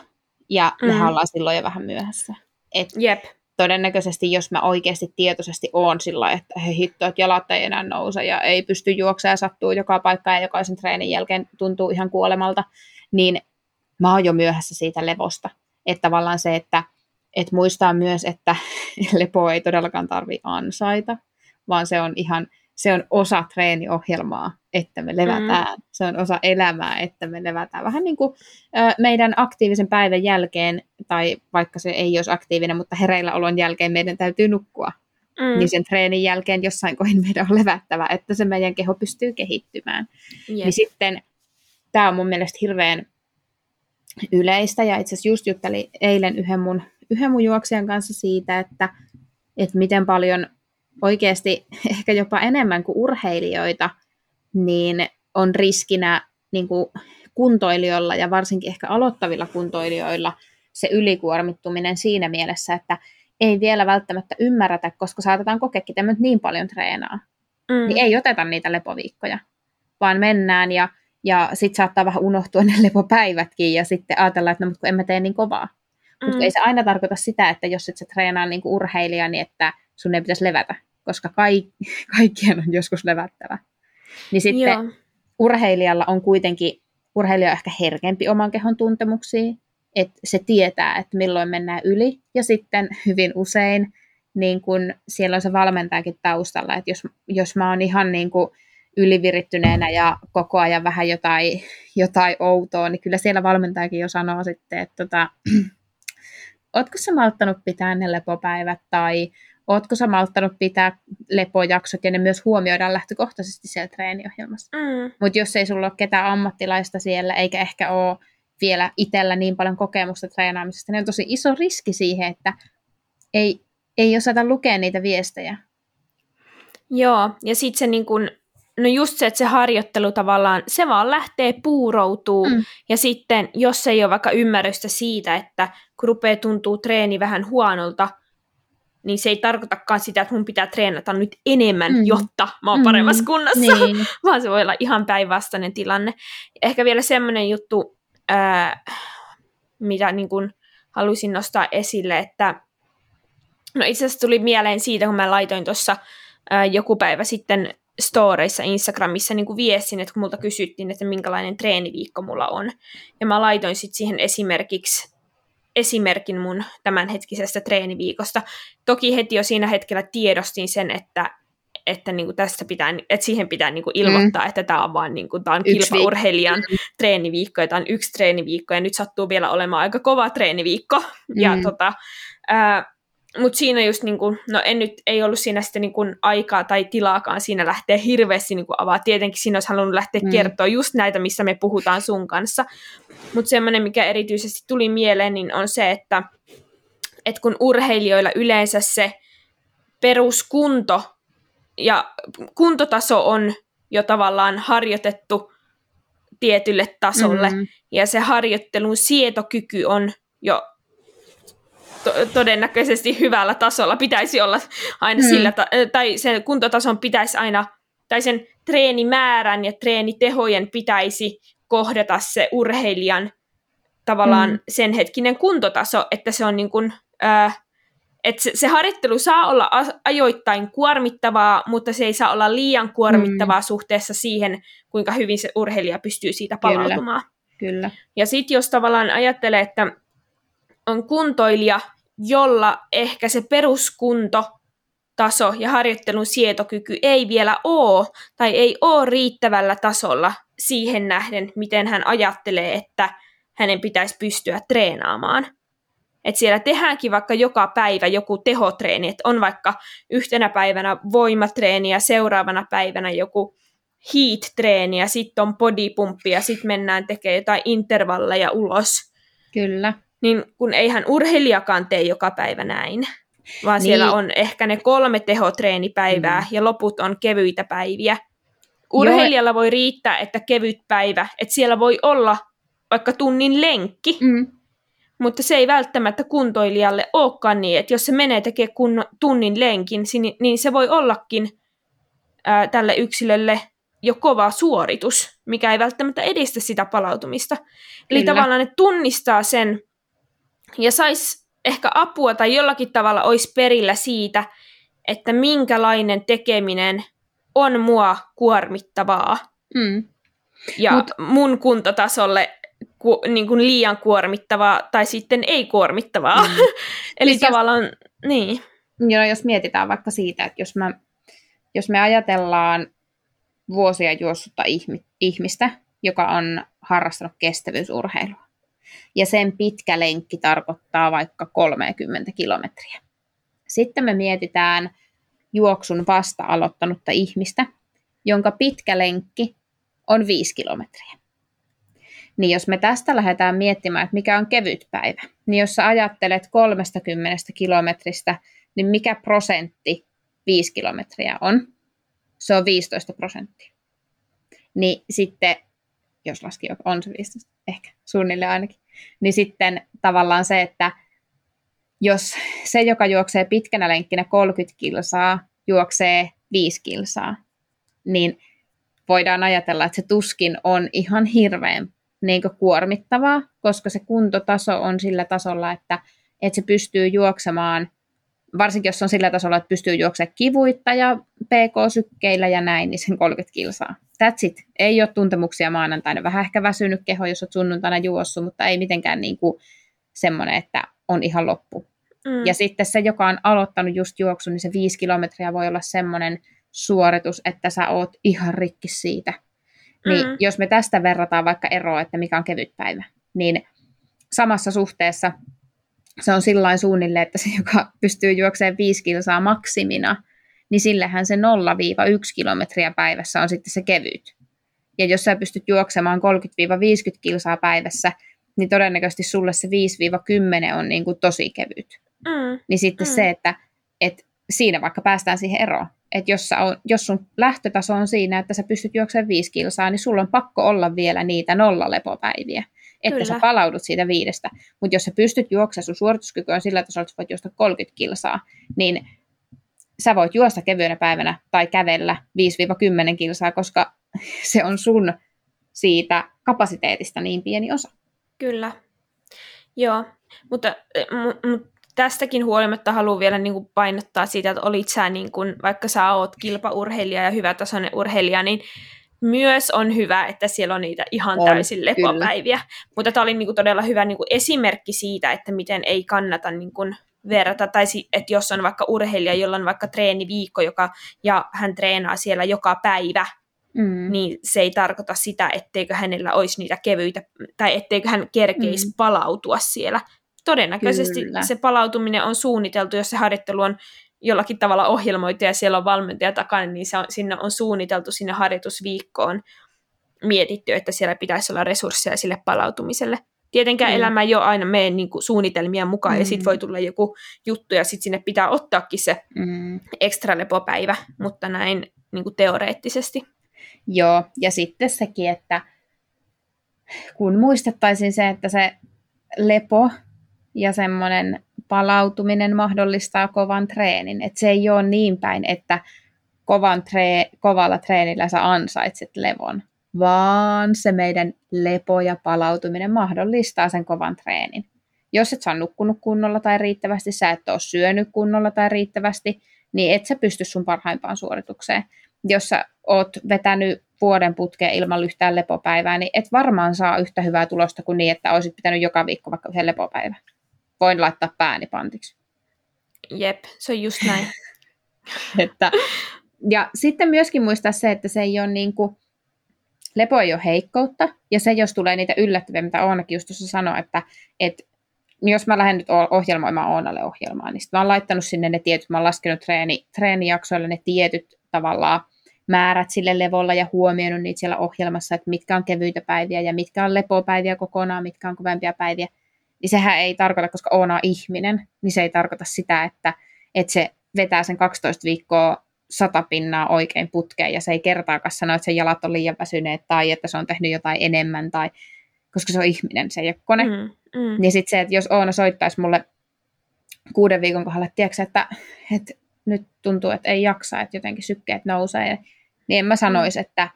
ja mm. me ollaan silloin jo vähän myöhässä. Et Jep. Todennäköisesti, jos mä oikeasti tietoisesti oon sillä että he hitto, että jalat ei enää nouse ja ei pysty juoksemaan ja sattuu joka paikka ja jokaisen treenin jälkeen tuntuu ihan kuolemalta, niin mä oon jo myöhässä siitä levosta. Että tavallaan se, että et muistaa myös, että *laughs* lepo ei todellakaan tarvi ansaita, vaan se on ihan se on osa treeniohjelmaa, että me levätään. Mm. Se on osa elämää, että me levätään. Vähän niin kuin ö, meidän aktiivisen päivän jälkeen, tai vaikka se ei olisi aktiivinen, mutta hereillä olon jälkeen meidän täytyy nukkua. Mm. Niin sen treenin jälkeen jossain kohin meidän on levättävä, että se meidän keho pystyy kehittymään. Yep. Niin sitten tämä on mun mielestä hirveän yleistä, ja itse asiassa just juttelin eilen yhden mun, yhden mun juoksijan kanssa siitä, että, että miten paljon oikeasti *laughs* ehkä jopa enemmän kuin urheilijoita, niin on riskinä niin kuin kuntoilijoilla ja varsinkin ehkä aloittavilla kuntoilijoilla se ylikuormittuminen siinä mielessä, että ei vielä välttämättä ymmärretä, koska saatetaan kokeekin, että niin paljon treenaa. Mm. Niin ei oteta niitä lepoviikkoja, vaan mennään ja, ja sitten saattaa vähän unohtua ne *laughs* lepopäivätkin ja sitten ajatellaan, että no, mutta kun en mä tee niin kovaa. Mm. Mutta ei se aina tarkoita sitä, että jos et sä treenaa niin kuin urheilija, niin että sun ei pitäisi levätä, koska kaikki, *laughs* kaikkien on joskus levättävä. Niin sitten Joo. urheilijalla on kuitenkin, urheilija on ehkä herkempi oman kehon tuntemuksiin, että se tietää, että milloin mennään yli, ja sitten hyvin usein niin kun siellä on se valmentajakin taustalla, että jos, jos mä oon ihan niin kuin ylivirittyneenä ja koko ajan vähän jotain, *laughs* jotain outoa, niin kyllä siellä valmentajakin jo sanoo sitten, että tota, *clears throat* ootko sä malttanut pitää ne lepopäivät, tai ootko sä malttanut pitää lepojaksot, ja ne myös huomioidaan lähtökohtaisesti siellä treeniohjelmassa. Mm. Mutta jos ei sulla ole ketään ammattilaista siellä, eikä ehkä ole vielä itsellä niin paljon kokemusta treenaamisesta, niin on tosi iso riski siihen, että ei, ei osata lukea niitä viestejä. Joo, ja sitten se niin kun, no just se, että se harjoittelu tavallaan, se vaan lähtee puuroutuu, mm. ja sitten jos ei ole vaikka ymmärrystä siitä, että kun rupeaa tuntuu treeni vähän huonolta, niin se ei tarkoitakaan sitä, että mun pitää treenata nyt enemmän, mm. jotta mä oon paremmassa mm. kunnossa, niin. *laughs* vaan se voi olla ihan päinvastainen tilanne. Ehkä vielä semmoinen juttu, ää, mitä niin kun haluaisin nostaa esille, että no itse asiassa tuli mieleen siitä, kun mä laitoin tuossa joku päivä sitten storeissa Instagramissa niin kuin viestin, että kun multa kysyttiin, että minkälainen treeniviikko mulla on. Ja mä laitoin sitten siihen esimerkiksi esimerkin mun tämänhetkisestä treeniviikosta. Toki heti jo siinä hetkellä tiedostin sen, että että niin kuin tässä pitää, että siihen pitää niin kuin ilmoittaa, mm. että tämä on vaan niin kuin, tämä on kilpaurheilijan mm. treeniviikko ja tämä on yksi treeniviikko ja nyt sattuu vielä olemaan aika kova treeniviikko. Mm. Ja tota, ää, mutta siinä just, niin kuin, no en nyt, ei ollut siinä sitten niin kuin aikaa tai tilaakaan siinä lähteä hirveästi niin avaa. Tietenkin siinä olisi halunnut lähteä mm. kertoa just näitä, missä me puhutaan sun kanssa. Mutta semmoinen, mikä erityisesti tuli mieleen, niin on se, että, että kun urheilijoilla yleensä se peruskunto ja kuntotaso on jo tavallaan harjoitettu tietylle tasolle, mm-hmm. ja se harjoittelun sietokyky on jo to- todennäköisesti hyvällä tasolla pitäisi olla aina mm. sillä, ta- tai sen kuntotason pitäisi aina, tai sen treenimäärän ja treenitehojen pitäisi kohdata se urheilijan tavallaan mm. sen hetkinen kuntotaso, että se on niin kuin, äh, että se, se harjoittelu saa olla ajoittain kuormittavaa, mutta se ei saa olla liian kuormittavaa mm. suhteessa siihen, kuinka hyvin se urheilija pystyy siitä palautumaan. Kyllä. Kyllä. Ja sitten jos tavallaan ajattelee, että on kuntoilija, jolla ehkä se peruskunto taso ja harjoittelun sietokyky ei vielä ole tai ei ole riittävällä tasolla siihen nähden, miten hän ajattelee, että hänen pitäisi pystyä treenaamaan. Että siellä tehdäänkin vaikka joka päivä joku tehotreeni, että on vaikka yhtenä päivänä voimatreeni ja seuraavana päivänä joku heat-treeni ja sitten on bodypumppi ja sitten mennään tekemään jotain intervalleja ulos. Kyllä niin kun eihän urheilijakaan tee joka päivä näin, vaan niin. siellä on ehkä ne kolme tehotreenipäivää mm. ja loput on kevyitä päiviä. Urheilijalla Joo. voi riittää, että kevyt päivä, että siellä voi olla vaikka tunnin lenkki, mm. mutta se ei välttämättä kuntoilijalle olekaan niin, että jos se menee tekemään kun, tunnin lenkin, niin se voi ollakin ää, tälle yksilölle jo kova suoritus, mikä ei välttämättä edistä sitä palautumista. Kyllä. Eli tavallaan ne tunnistaa sen ja sais ehkä apua tai jollakin tavalla olisi perillä siitä, että minkälainen tekeminen on mua kuormittavaa. Mm. Ja Mut, mun kuntotasolle ku, niin kuin liian kuormittavaa tai sitten ei kuormittavaa. Mm. *laughs* Eli siis tavallaan, jos, niin. Joo, jos mietitään vaikka siitä, että jos, mä, jos me ajatellaan vuosia juossutta ihmistä, joka on harrastanut kestävyysurheilua, ja sen pitkä lenkki tarkoittaa vaikka 30 kilometriä. Sitten me mietitään juoksun vasta aloittanutta ihmistä, jonka pitkä lenkki on 5 kilometriä. Niin jos me tästä lähdetään miettimään, että mikä on kevyt päivä, niin jos sä ajattelet 30 kilometristä, niin mikä prosentti 5 kilometriä on? Se on 15 prosenttia. Niin sitten, jos laski, on se 15, ehkä suunnilleen ainakin, niin sitten tavallaan se, että jos se, joka juoksee pitkänä lenkkinä 30 kilsaa, juoksee 5 kilsaa, niin voidaan ajatella, että se tuskin on ihan hirveän niin kuormittavaa, koska se kuntotaso on sillä tasolla, että, että se pystyy juoksemaan, varsinkin jos on sillä tasolla, että pystyy juoksemaan kivuitta ja pk-sykkeillä ja näin, niin sen 30 kilsaa. That's it. Ei ole tuntemuksia maanantaina. Vähän ehkä väsynyt keho, jos olet sunnuntaina juossut, mutta ei mitenkään niin kuin semmoinen, että on ihan loppu. Mm. Ja sitten se, joka on aloittanut just juoksun, niin se viisi kilometriä voi olla semmoinen suoritus, että sä oot ihan rikki siitä. Niin mm. jos me tästä verrataan vaikka eroa, että mikä on kevyt päivä, niin samassa suhteessa se on sillä suunnilleen, että se, joka pystyy juoksemaan 5 kilsaa maksimina, niin sillehän se 0-1 kilometriä päivässä on sitten se kevyt. Ja jos sä pystyt juoksemaan 30-50 kilsaa päivässä, niin todennäköisesti sulle se 5-10 on niin kuin tosi kevyt. Mm. Niin sitten mm. se, että, että siinä vaikka päästään siihen eroon, että jos, on, jos sun lähtötaso on siinä, että sä pystyt juoksemaan viisi kilsaa, niin sulla on pakko olla vielä niitä nollalepopäiviä, että Kyllä. sä palaudut siitä viidestä. Mutta jos sä pystyt juoksemaan, sun suorituskyky on sillä tasolla, että sä voit juosta 30 kilsaa, niin sä voit juosta kevyenä päivänä tai kävellä 5-10 kilsaa, koska *laughs* se on sun siitä kapasiteetista niin pieni osa. Kyllä. Joo, mutta, mutta tästäkin huolimatta haluan vielä niin kuin painottaa sitä, että olit sä, niin kuin, vaikka sä oot kilpaurheilija ja hyvätasoinen urheilija, niin myös on hyvä, että siellä on niitä ihan on, täysin lepopäiviä. Kyllä. Mutta tämä oli niin kuin todella hyvä niin kuin esimerkki siitä, että miten ei kannata niin kuin verrata, tai että jos on vaikka urheilija, jolla on vaikka treeniviikko, joka, ja hän treenaa siellä joka päivä, mm. niin se ei tarkoita sitä, etteikö hänellä olisi niitä kevyitä, tai etteikö hän kerkeisi mm. palautua siellä todennäköisesti Kyllä. se palautuminen on suunniteltu, jos se harjoittelu on jollakin tavalla ohjelmoitu ja siellä on valmentaja takana, niin se on, sinne on suunniteltu sinne harjoitusviikkoon mietitty, että siellä pitäisi olla resursseja sille palautumiselle. Tietenkään mm. elämä ei ole aina meidän niin kuin, suunnitelmien mukaan, mm. ja sitten voi tulla joku juttu, ja sitten sinne pitää ottaakin se mm. ekstra lepopäivä, mutta näin niin kuin, teoreettisesti. Joo, ja sitten sekin, että kun muistettaisiin se, että se lepo ja semmoinen palautuminen mahdollistaa kovan treenin. Että se ei ole niin päin, että kovan tre- kovalla treenillä sä ansaitset levon, vaan se meidän lepo ja palautuminen mahdollistaa sen kovan treenin. Jos et sä ole nukkunut kunnolla tai riittävästi, sä et ole syönyt kunnolla tai riittävästi, niin et sä pysty sun parhaimpaan suoritukseen. Jos sä oot vetänyt vuoden putkeen ilman yhtään lepopäivää, niin et varmaan saa yhtä hyvää tulosta kuin niin, että olisit pitänyt joka viikko vaikka yhden lepopäivän voin laittaa pääni pantiksi. Jep, se on just näin. *laughs* että, ja sitten myöskin muistaa se, että se ei ole niin kuin, lepo ei ole heikkoutta, ja se jos tulee niitä yllättäviä, mitä Oonakin just tuossa sanoi, että, että niin jos mä lähden nyt ohjelmoimaan Oonalle ohjelmaa, niin mä oon laittanut sinne ne tietyt, mä oon laskenut treeni, treenijaksoille ne tietyt tavallaan määrät sille levolla ja huomioinut niitä siellä ohjelmassa, että mitkä on kevyitä päiviä ja mitkä on lepopäiviä kokonaan, mitkä on kovempia päiviä niin sehän ei tarkoita, koska Oona on ihminen, niin se ei tarkoita sitä, että, että se vetää sen 12 viikkoa sata pinnaa oikein putkeen ja se ei kertaakaan sano, että sen jalat on liian väsyneet tai että se on tehnyt jotain enemmän tai koska se on ihminen, se ei ole kone. Mm, mm. Niin sitten se, että jos Oona soittaisi mulle kuuden viikon kohdalla, että, tiedätkö, että, että nyt tuntuu, että ei jaksa, että jotenkin sykkeet nousee, niin en mä sanoisi, että,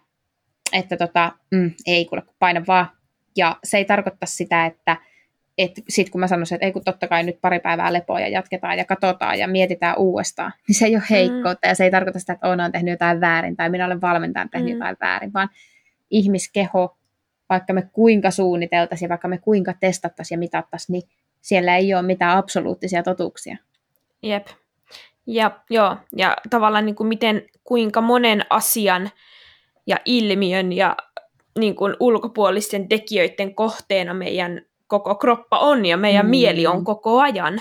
että tota, mm, ei kuule, paina vaan. Ja se ei tarkoita sitä, että että sitten kun mä sanoisin, että ei kun totta kai nyt pari päivää lepoa ja jatketaan ja katsotaan ja mietitään uudestaan, niin se ei ole heikkoutta mm. ja se ei tarkoita sitä, että Oona on tehnyt jotain väärin tai minä olen valmentajan tehnyt mm. jotain väärin, vaan ihmiskeho, vaikka me kuinka suunniteltaisiin, vaikka me kuinka testattaisiin ja mitattaisiin, niin siellä ei ole mitään absoluuttisia totuuksia. Jep. Ja, joo, ja tavallaan niin kuin miten, kuinka monen asian ja ilmiön ja niin kuin ulkopuolisten tekijöiden kohteena meidän koko kroppa on ja meidän mm. mieli on koko ajan.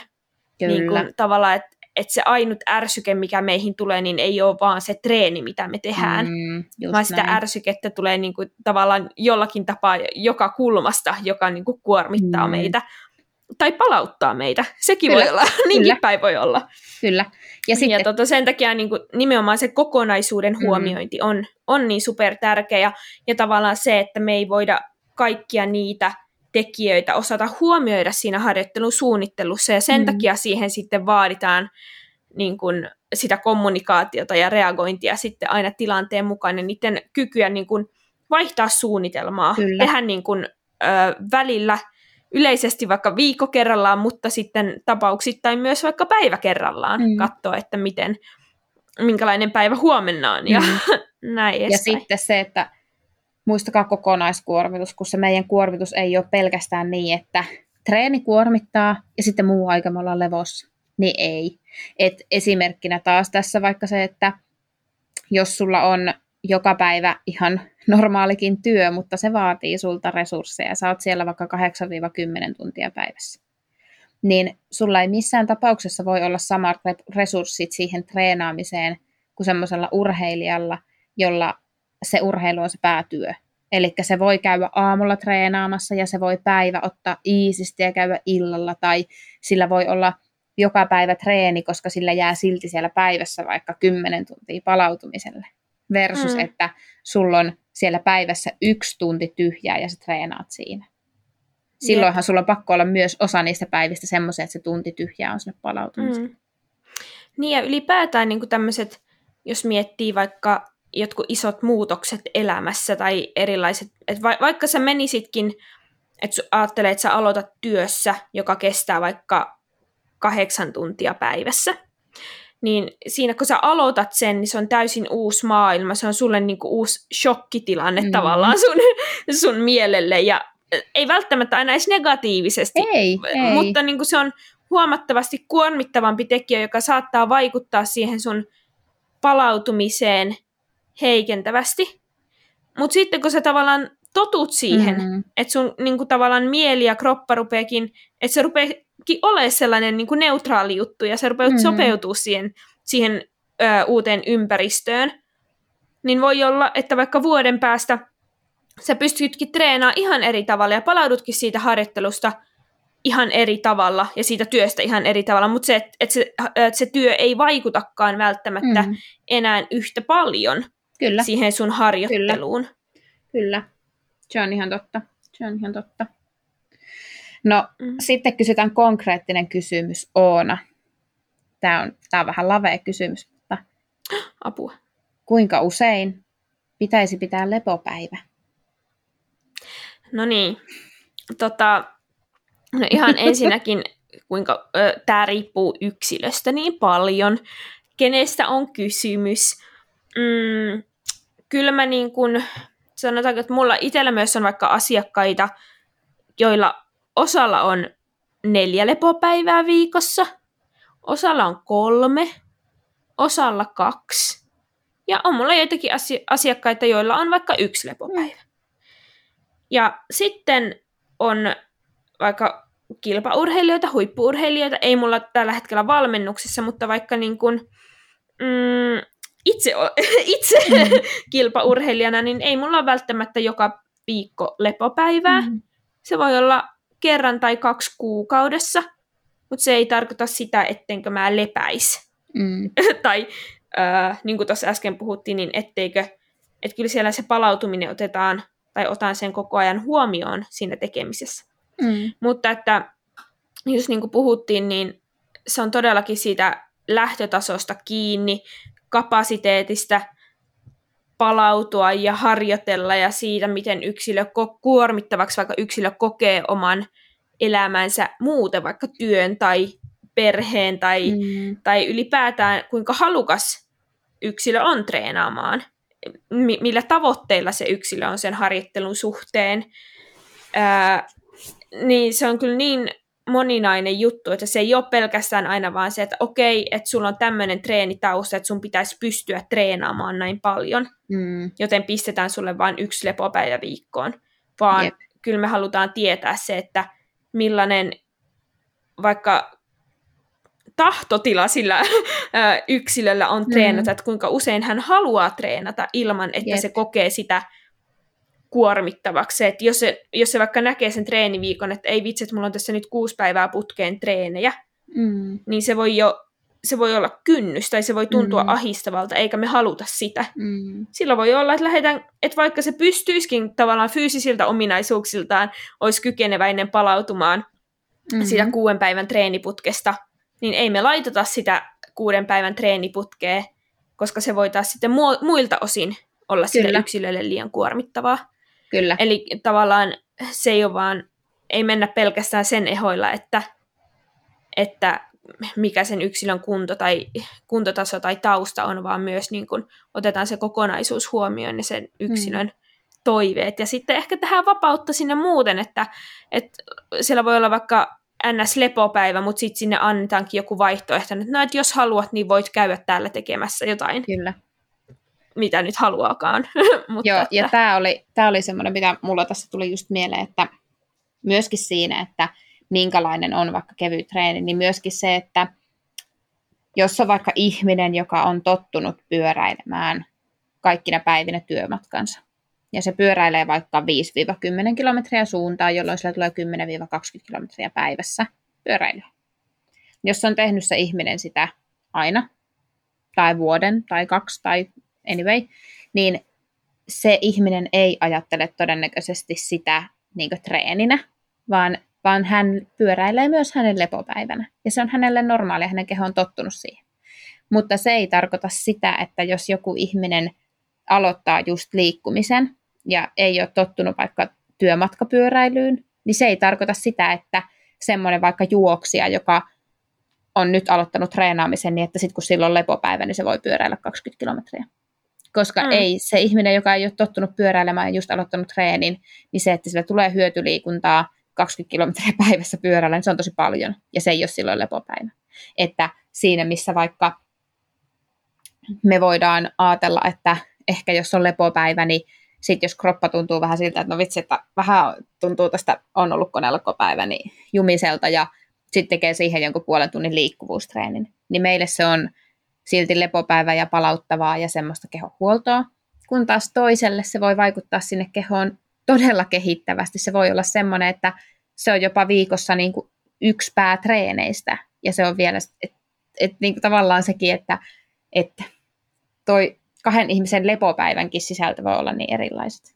Kyllä. Niin kuin, tavallaan, että et se ainut ärsyke, mikä meihin tulee, niin ei ole vaan se treeni, mitä me tehdään, mm, vaan näin. sitä ärsykettä tulee niin kuin, tavallaan jollakin tapaa joka kulmasta, joka niin kuin, kuormittaa mm. meitä tai palauttaa meitä. Sekin kyllä, voi olla, *laughs* niinkin päin voi olla. Kyllä. Ja, sitten... ja tota, sen takia niin kuin, nimenomaan se kokonaisuuden mm. huomiointi on, on niin super tärkeä. Ja, ja tavallaan se, että me ei voida kaikkia niitä tekijöitä osata huomioida siinä harjoittelun suunnittelussa, ja sen mm. takia siihen sitten vaaditaan niin kuin, sitä kommunikaatiota ja reagointia sitten aina tilanteen mukaan, ja niiden kykyä niin kuin, vaihtaa suunnitelmaa, Kyllä. tehdä niin kuin, ö, välillä yleisesti vaikka viikko kerrallaan, mutta sitten tapauksittain myös vaikka päivä kerrallaan mm. katsoa, että miten, minkälainen päivä huomenna on ja mm. *laughs* näin Ja sitten se, että muistakaa kokonaiskuormitus, kun se meidän kuormitus ei ole pelkästään niin, että treeni kuormittaa ja sitten muu aika me ollaan levossa. Niin ei. Et esimerkkinä taas tässä vaikka se, että jos sulla on joka päivä ihan normaalikin työ, mutta se vaatii sulta resursseja. Sä oot siellä vaikka 8-10 tuntia päivässä. Niin sulla ei missään tapauksessa voi olla samat resurssit siihen treenaamiseen kuin semmoisella urheilijalla, jolla se urheilu on se päätyö. Eli se voi käydä aamulla treenaamassa ja se voi päivä ottaa iisisti ja käydä illalla tai sillä voi olla joka päivä treeni, koska sillä jää silti siellä päivässä vaikka 10 tuntia palautumiselle. Versus, mm. että sulla on siellä päivässä yksi tunti tyhjää ja sä treenaat siinä. Silloinhan Jep. sulla on pakko olla myös osa niistä päivistä semmoisia, että se tunti tyhjää on sinne palautumiselle. Mm. Niin ja ylipäätään niin tämmöiset, jos miettii vaikka jotkut isot muutokset elämässä tai erilaiset, että va- vaikka sä menisitkin, että ajattelee, että sä aloitat työssä, joka kestää vaikka kahdeksan tuntia päivässä, niin siinä kun sä aloitat sen, niin se on täysin uusi maailma, se on sulle niinku uusi shokkitilanne mm. tavallaan sun, sun mielelle, ja ei välttämättä aina edes negatiivisesti, ei, ei. mutta niinku se on huomattavasti kuormittavampi tekijä, joka saattaa vaikuttaa siihen sun palautumiseen heikentävästi. Mutta sitten kun sä tavallaan totut siihen, mm-hmm. että sun niinku, tavallaan mieli ja kroppa rupeekin, että se rupeekin olemaan sellainen niinku, neutraali juttu ja sä rupeat mm-hmm. sopeutua siihen, siihen ö, uuteen ympäristöön, niin voi olla, että vaikka vuoden päästä sä pystytkin treenaamaan ihan eri tavalla ja palaudutkin siitä harjoittelusta ihan eri tavalla ja siitä työstä ihan eri tavalla, mutta se, että et se, et se työ ei vaikutakaan välttämättä mm. enää yhtä paljon Kyllä. siihen sun harjoitteluun. Kyllä. Kyllä, se on ihan totta. Se on ihan totta. No, mm. sitten kysytään konkreettinen kysymys Oona. Tämä on, tämä on vähän lavea kysymys, mutta... *gasps* Apua. Kuinka usein pitäisi pitää lepopäivä? No niin, tota, no ihan *laughs* ensinnäkin, kuinka tämä riippuu yksilöstä niin paljon, kenestä on kysymys. Mm, kyllä mä niin kuin, sanotaanko, että mulla itsellä myös on vaikka asiakkaita, joilla osalla on neljä lepopäivää viikossa, osalla on kolme, osalla kaksi. Ja on mulla joitakin asiakkaita, joilla on vaikka yksi lepopäivä. Ja sitten on vaikka kilpaurheilijoita, huippuurheilijoita, ei mulla tällä hetkellä valmennuksessa, mutta vaikka niin kuin, mm, itse, *laughs* itse mm. *laughs* kilpaurheilijana, niin ei mulla ole välttämättä joka viikko lepopäivää. Mm. Se voi olla kerran tai kaksi kuukaudessa, mutta se ei tarkoita sitä, ettenkö mä lepäis. Mm. *laughs* tai äh, niin kuin tuossa äsken puhuttiin, niin etteikö, että kyllä siellä se palautuminen otetaan tai otan sen koko ajan huomioon siinä tekemisessä. Mm. Mutta että, just niin kuin puhuttiin, niin se on todellakin siitä lähtötasosta kiinni, kapasiteetista palautua ja harjoitella ja siitä, miten yksilö kuormittavaksi vaikka yksilö kokee oman elämänsä muuten, vaikka työn tai perheen tai, mm. tai ylipäätään kuinka halukas yksilö on treenaamaan, millä tavoitteilla se yksilö on sen harjoittelun suhteen. Ää, niin se on kyllä niin moninainen juttu, että se ei ole pelkästään aina vaan se, että okei, että sulla on tämmöinen treenitausta, että sun pitäisi pystyä treenaamaan näin paljon, mm. joten pistetään sulle vain yksi lepopäivä viikkoon, vaan Jep. kyllä me halutaan tietää se, että millainen vaikka tahtotila sillä *laughs* yksilöllä on treenata, mm. että kuinka usein hän haluaa treenata ilman, että Jep. se kokee sitä kuormittavaksi. Että jos, se, jos se vaikka näkee sen treeniviikon, että ei vitsi, että mulla on tässä nyt kuusi päivää putkeen treenejä, mm. niin se voi jo se voi olla kynnys tai se voi tuntua mm. ahistavalta, eikä me haluta sitä. Mm. Silloin voi olla, että lähdetään, että vaikka se pystyisikin tavallaan fyysisiltä ominaisuuksiltaan, olisi kykeneväinen palautumaan mm. sitä kuuden päivän treeniputkesta, niin ei me laiteta sitä kuuden päivän treeniputkea, koska se voi taas sitten muilta osin olla Kyllä. sille yksilölle liian kuormittavaa. Kyllä. Eli tavallaan se ei ole vaan, ei mennä pelkästään sen ehoilla, että, että mikä sen yksilön kunto tai kuntotaso tai tausta on, vaan myös niin kun otetaan se kokonaisuus huomioon ja sen yksilön mm. toiveet. Ja sitten ehkä tähän vapautta sinne muuten, että, että siellä voi olla vaikka NS-lepopäivä, mutta sitten sinne annetaankin joku vaihtoehto, että no, että jos haluat, niin voit käydä täällä tekemässä jotain. Kyllä mitä nyt haluakaan. *laughs* Mutta Joo, että... ja tämä oli, tää oli semmoinen, mitä mulla tässä tuli just mieleen, että myöskin siinä, että minkälainen on vaikka kevyt treeni, niin myöskin se, että jos on vaikka ihminen, joka on tottunut pyöräilemään kaikkina päivinä työmatkansa, ja se pyöräilee vaikka 5-10 kilometriä suuntaan, jolloin sillä tulee 10-20 kilometriä päivässä pyöräilyä. Jos on tehnyt se ihminen sitä aina, tai vuoden, tai kaksi, tai anyway, niin se ihminen ei ajattele todennäköisesti sitä niin treeninä, vaan, vaan hän pyöräilee myös hänen lepopäivänä. Ja se on hänelle normaalia, hänen keho on tottunut siihen. Mutta se ei tarkoita sitä, että jos joku ihminen aloittaa just liikkumisen ja ei ole tottunut vaikka työmatkapyöräilyyn, niin se ei tarkoita sitä, että semmoinen vaikka juoksija, joka on nyt aloittanut treenaamisen, niin että sitten kun silloin on lepopäivä, niin se voi pyöräillä 20 kilometriä. Koska mm. ei se ihminen, joka ei ole tottunut pyöräilemään ja just aloittanut treenin, niin se, että sillä tulee hyötyliikuntaa 20 kilometriä päivässä pyörällä, niin se on tosi paljon. Ja se ei ole silloin lepopäivä. Että siinä, missä vaikka me voidaan ajatella, että ehkä jos on lepopäivä, niin sitten jos kroppa tuntuu vähän siltä, että no vitsi, että vähän tuntuu tästä, on ollut koneella päivä, niin jumiselta ja sitten tekee siihen jonkun puolen tunnin liikkuvuustreenin, niin meille se on silti lepopäivä ja palauttavaa ja semmoista kehohuoltoa, kun taas toiselle se voi vaikuttaa sinne kehoon todella kehittävästi. Se voi olla semmoinen, että se on jopa viikossa niin kuin yksi päätreeneistä ja se on vielä, että et, niin kuin tavallaan sekin, että, että toi kahden ihmisen lepopäivänkin sisältö voi olla niin erilaiset.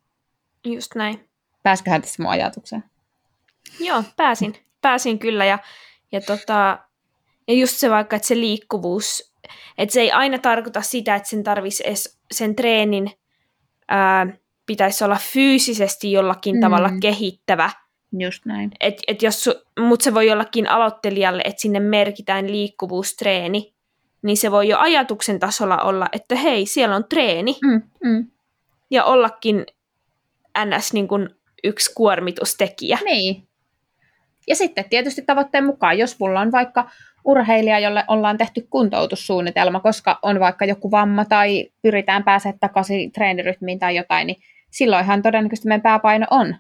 Just näin. Pääsköhän tässä mun ajatukseen? Joo, pääsin. Pääsin kyllä ja, ja, tota, ja just se vaikka, että se liikkuvuus että se ei aina tarkoita sitä, että sen tarvitsisi edes sen treenin ää, pitäisi olla fyysisesti jollakin mm. tavalla kehittävä. Just näin. Et, et jos, mutta se voi jollakin aloittelijalle, että sinne merkitään liikkuvuustreeni, niin se voi jo ajatuksen tasolla olla, että hei, siellä on treeni. Mm, mm. Ja ollakin ns. Niin kuin yksi kuormitustekijä. Niin. Ja sitten tietysti tavoitteen mukaan, jos mulla on vaikka urheilija, jolle ollaan tehty kuntoutussuunnitelma, koska on vaikka joku vamma tai pyritään pääsemään takaisin treenirytmiin tai jotain, niin silloinhan todennäköisesti meidän pääpaino on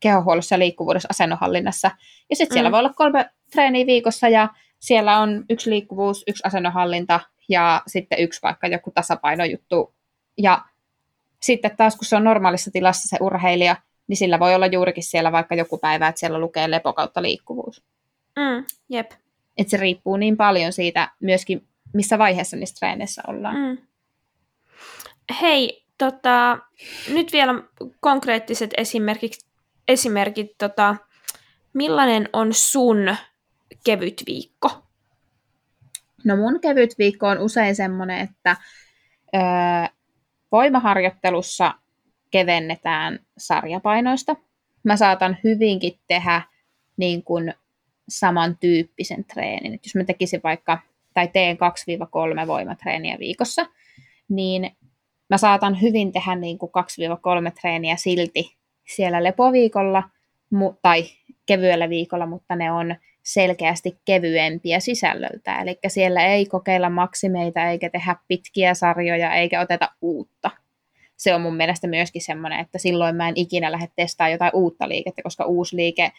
kehohuollossa ja liikkuvuudessa asennonhallinnassa. Ja sitten siellä mm. voi olla kolme treeniä viikossa ja siellä on yksi liikkuvuus, yksi asennonhallinta ja sitten yksi vaikka joku tasapainojuttu. Ja sitten taas kun se on normaalissa tilassa se urheilija, niin sillä voi olla juurikin siellä vaikka joku päivä, että siellä lukee lepo kautta liikkuvuus. Mm, jep. Että se riippuu niin paljon siitä myöskin, missä vaiheessa niissä treeneissä ollaan. Mm. Hei, tota, nyt vielä konkreettiset esimerkit, esimerkit tota, millainen on sun kevyt viikko? No mun kevyt viikko on usein semmoinen, että öö, voimaharjoittelussa kevennetään sarjapainoista. Mä saatan hyvinkin tehdä niin kuin samantyyppisen treenin. Et jos mä tekisin vaikka, tai teen 2-3 voimatreeniä viikossa, niin mä saatan hyvin tehdä niin kuin 2-3 treeniä silti siellä lepoviikolla mu- tai kevyellä viikolla, mutta ne on selkeästi kevyempiä sisällöltä. Eli siellä ei kokeilla maksimeita eikä tehdä pitkiä sarjoja eikä oteta uutta. Se on mun mielestä myöskin semmoinen, että silloin mä en ikinä lähde testaamaan jotain uutta liikettä, koska uusi liike,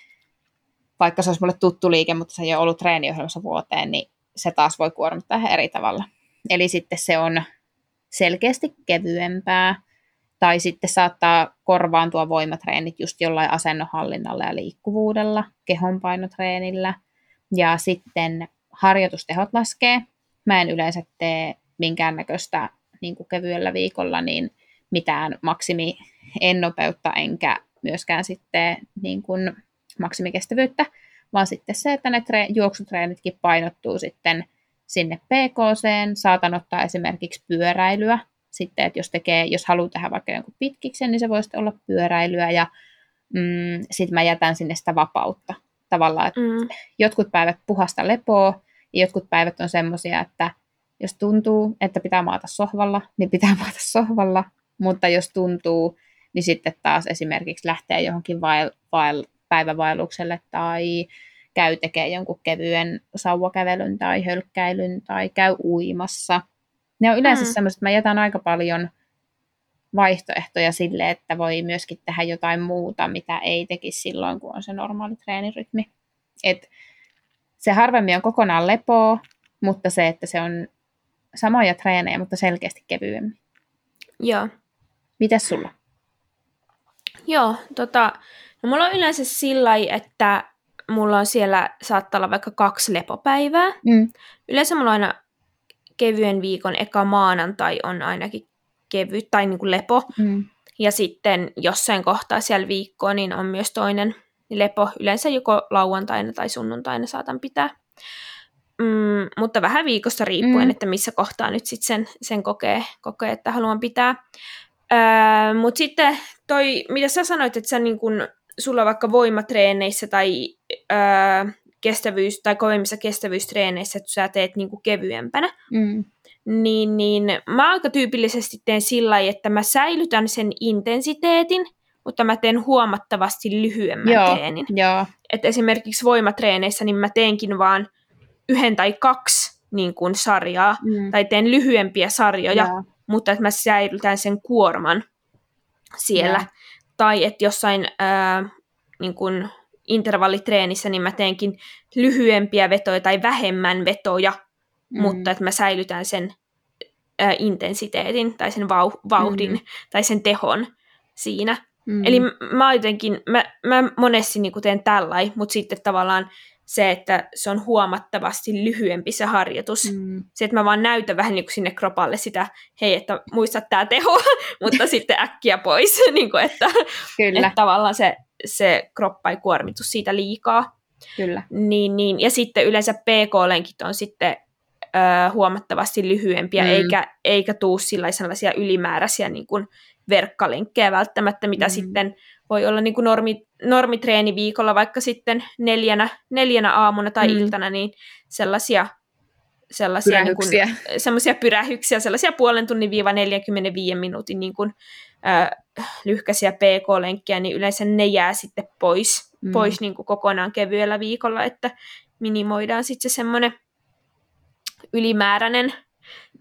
vaikka se olisi mulle tuttu liike, mutta se ei ole ollut treeniohjelmassa vuoteen, niin se taas voi kuormittaa ihan eri tavalla. Eli sitten se on selkeästi kevyempää, tai sitten saattaa korvaantua voimatreenit just jollain asennohallinnalla ja liikkuvuudella, kehonpainotreenillä, ja sitten harjoitustehot laskee. Mä en yleensä tee minkäännäköistä niin kuin kevyellä viikolla niin mitään maksimi ennopeutta enkä myöskään sitten niin kuin maksimikestävyyttä, vaan sitten se, että ne tre- juoksutreenitkin painottuu sitten sinne PKC, saatan ottaa esimerkiksi pyöräilyä, sitten, että jos, tekee, jos haluaa tehdä vaikka jonkun pitkiksen, niin se voisi olla pyöräilyä ja mm, sitten mä jätän sinne sitä vapautta. Tavallaan, että mm. jotkut päivät puhasta lepoa ja jotkut päivät on semmoisia, että jos tuntuu, että pitää maata sohvalla, niin pitää *laughs* maata sohvalla, mutta jos tuntuu, niin sitten taas esimerkiksi lähtee johonkin vail, vail, päivävaellukselle tai käy tekemään jonkun kevyen sauvakävelyn tai hölkkäilyn tai käy uimassa. Ne on yleensä mm. semmoiset, että mä jätän aika paljon vaihtoehtoja sille, että voi myöskin tehdä jotain muuta, mitä ei tekisi silloin, kun on se normaali treenirytmi. Et se harvemmin on kokonaan lepoa, mutta se, että se on samoja treenejä, mutta selkeästi kevyemmin. Joo. Mitäs sulla? Joo, tota, no mulla on yleensä sillä että mulla on siellä, saattaa olla vaikka kaksi lepopäivää. Mm. Yleensä mulla on aina kevyen viikon eka maanantai on ainakin kevyt tai niin kuin lepo. Mm. Ja sitten jossain kohtaa siellä viikkoa, niin on myös toinen lepo. Yleensä joko lauantaina tai sunnuntaina saatan pitää. Mm, mutta vähän viikosta riippuen, mm. että missä kohtaa nyt sitten sen, sen kokee, kokee, että haluan pitää. Öö, mutta sitten toi, mitä sä sanoit, että sä niin kun, sulla vaikka voimatreeneissä tai öö, kestävyys- tai kovemmissa kestävyystreeneissä, että sä teet niin kuin kevyempänä, mm. niin, niin mä aika tyypillisesti teen sillä että mä säilytän sen intensiteetin, mutta mä teen huomattavasti lyhyemmän Joo, treenin. jo. Et esimerkiksi voimatreeneissä niin mä teenkin vaan yhden tai kaksi niin kuin sarjaa, mm. tai teen lyhyempiä sarjoja, Joo. mutta että mä säilytän sen kuorman siellä. Joo. Tai että jossain ää, niin kuin intervallitreenissä niin mä teenkin lyhyempiä vetoja tai vähemmän vetoja, mm. mutta että mä säilytän sen ä, intensiteetin tai sen vau, vauhdin mm. tai sen tehon siinä. Mm. Eli mä jotenkin, mä, mä monesti niin teen tällain, mutta sitten tavallaan se, että se on huomattavasti lyhyempi se harjoitus. Mm. Se, että mä vaan näytän vähän niin kuin sinne kropalle sitä, hei, että muista tämä teho, *laughs* mutta *laughs* sitten äkkiä pois. *laughs* niin kuin, että, Kyllä. että tavallaan se se kroppa ei kuormitu siitä liikaa. Kyllä. Niin, niin. Ja sitten yleensä PK-lenkit on sitten ö, huomattavasti lyhyempiä, mm. eikä, eikä tuu sellaisia ylimääräisiä niin kuin verkkalenkkejä välttämättä, mitä mm. sitten voi olla niin kuin normi, normitreeni viikolla vaikka sitten neljänä, neljänä aamuna tai mm. iltana, niin sellaisia sellaisia niin kuin, semmoisia pyrähyksiä, sellaisia puolen tunnin viiva 45 minuutin niin kuin, äh, lyhkäisiä PK-lenkkejä, niin yleensä ne jää sitten pois, mm. pois niin kuin kokonaan kevyellä viikolla, että minimoidaan sitten se semmoinen ylimääräinen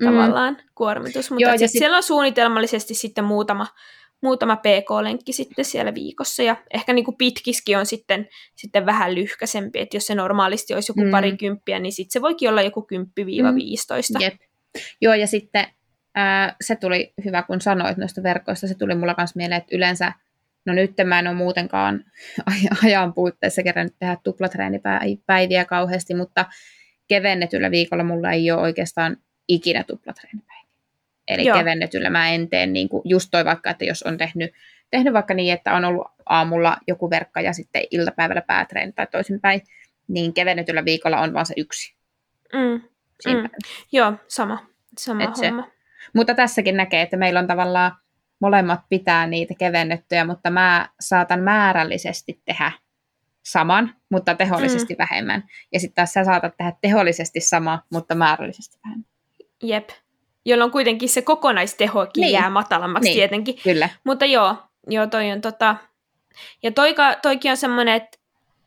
mm. tavallaan kuormitus, mutta Joo, sit sit... siellä on suunnitelmallisesti sitten muutama, muutama PK-lenkki sitten siellä viikossa, ja ehkä niin kuin pitkiski on sitten, sitten vähän lyhkäsempi, että jos se normaalisti olisi joku mm. parikymppiä, niin sitten se voikin olla joku 10-15. Mm. Jep. Joo, ja sitten ää, se tuli hyvä, kun sanoit noista verkoista, se tuli mulla myös mieleen, että yleensä, no nyt mä en ole muutenkaan *laughs* ajan puitteissa kerännyt tehdä tuplatreenipäiviä kauheasti, mutta kevennetyllä viikolla mulla ei ole oikeastaan ikinä tuplatreenipäiviä. Eli Joo. kevennetyllä mä en tee niin kuin just toi vaikka, että jos on tehnyt, tehnyt vaikka niin, että on ollut aamulla joku verkka ja sitten iltapäivällä päätreeni tai toisinpäin, niin kevennetyllä viikolla on vaan se yksi. Mm. Siinä Mm. Joo, sama. Sama Et se- homma. Mutta tässäkin näkee, että meillä on tavallaan molemmat pitää niitä kevennettyjä, mutta mä saatan määrällisesti tehdä saman, mutta tehollisesti mm. vähemmän. Ja sitten taas sä saatat tehdä tehollisesti sama, mutta määrällisesti vähemmän. Jep. Jolloin kuitenkin se kokonaistehokin Niin. jää matalammaksi Niin. tietenkin. Kyllä. Mutta joo, joo toi on tota... Ja toika, toikin on semmoinen, että,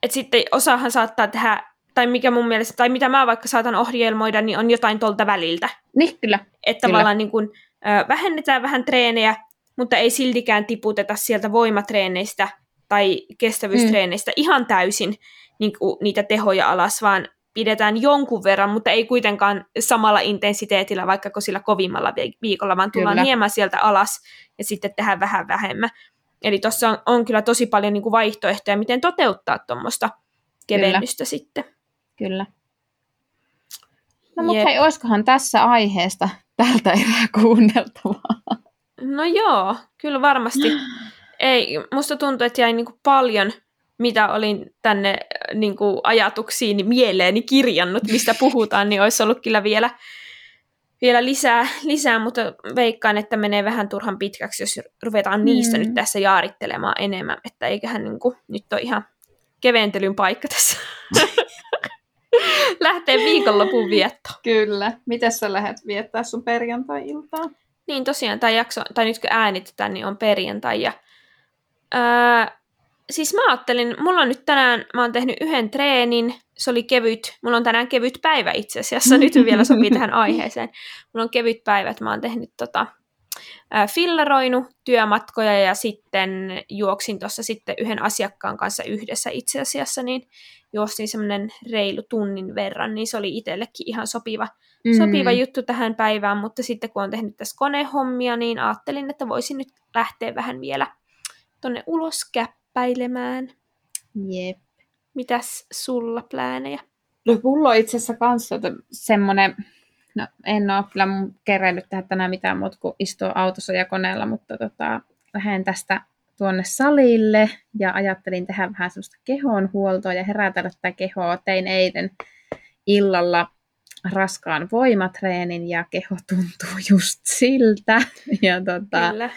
että sitten osahan saattaa tehdä, tai mikä mun mielestä, tai mitä mä vaikka saatan ohjelmoida, niin on jotain tuolta väliltä. Niin, kyllä. Että Kyllä. tavallaan niin kuin, ö, vähennetään vähän treenejä, mutta ei siltikään tiputeta sieltä voimatreeneistä tai kestävyystreeneistä mm. ihan täysin niin kuin, niitä tehoja alas, vaan pidetään jonkun verran, mutta ei kuitenkaan samalla intensiteetillä, vaikka sillä kovimmalla vi- viikolla, vaan tullaan Kyllä. hieman sieltä alas ja sitten tehdään vähän vähemmän. Eli tuossa on, on kyllä tosi paljon niin kuin vaihtoehtoja, miten toteuttaa tuommoista kevennystä sitten. Kyllä. No mutta Jep. hei, olisikohan tässä aiheesta tältä erää kuunneltavaa? No joo, kyllä varmasti. *gasps* Ei, musta tuntuu, että jäi niinku paljon, mitä olin tänne äh, niinku ajatuksiin mieleeni kirjannut, mistä *laughs* puhutaan, niin olisi ollut kyllä vielä, vielä lisää, lisää, mutta veikkaan, että menee vähän turhan pitkäksi, jos ruvetaan niistä Mm. nyt tässä jaarittelemaan enemmän, että eiköhän niinku, nyt ole ihan keventelyn paikka tässä. *laughs* Lähtee viikonlopun vietto. Kyllä. Miten sä lähdet viettää sun perjantai-iltaa? Niin tosiaan tämä jakso, tai nyt kun äänitetään, niin on perjantai. Ja, ää, siis mä ajattelin, mulla on nyt tänään, mä oon tehnyt yhden treenin, se oli kevyt, mulla on tänään kevyt päivä itse asiassa, nyt vielä sopii tähän aiheeseen. Mulla on kevyt päivä, että mä oon tehnyt tota, ää, fillaroinut työmatkoja ja sitten juoksin tuossa sitten yhden asiakkaan kanssa yhdessä itse asiassa, niin juostin semmoinen reilu tunnin verran, niin se oli itsellekin ihan sopiva, Mm. sopiva juttu tähän päivään, mutta sitten kun on tehnyt tässä konehommia, niin ajattelin, että voisin nyt lähteä vähän vielä tonne ulos käppäilemään. Jep. Mitäs sulla pläänejä? No mulla on itse asiassa kanssa to- semmoinen, no en ole kyllä mun kerennyt tehdä tänään mitään muuta kuin istua autossa ja koneella, mutta tota, lähden tästä tuonne salille ja ajattelin tehdä vähän semmoista kehonhuoltoa ja herätellä tätä kehoa. Tein eilen illalla raskaan voimatreenin ja keho tuntuu just siltä. *laughs* Ja tota, Kyllä.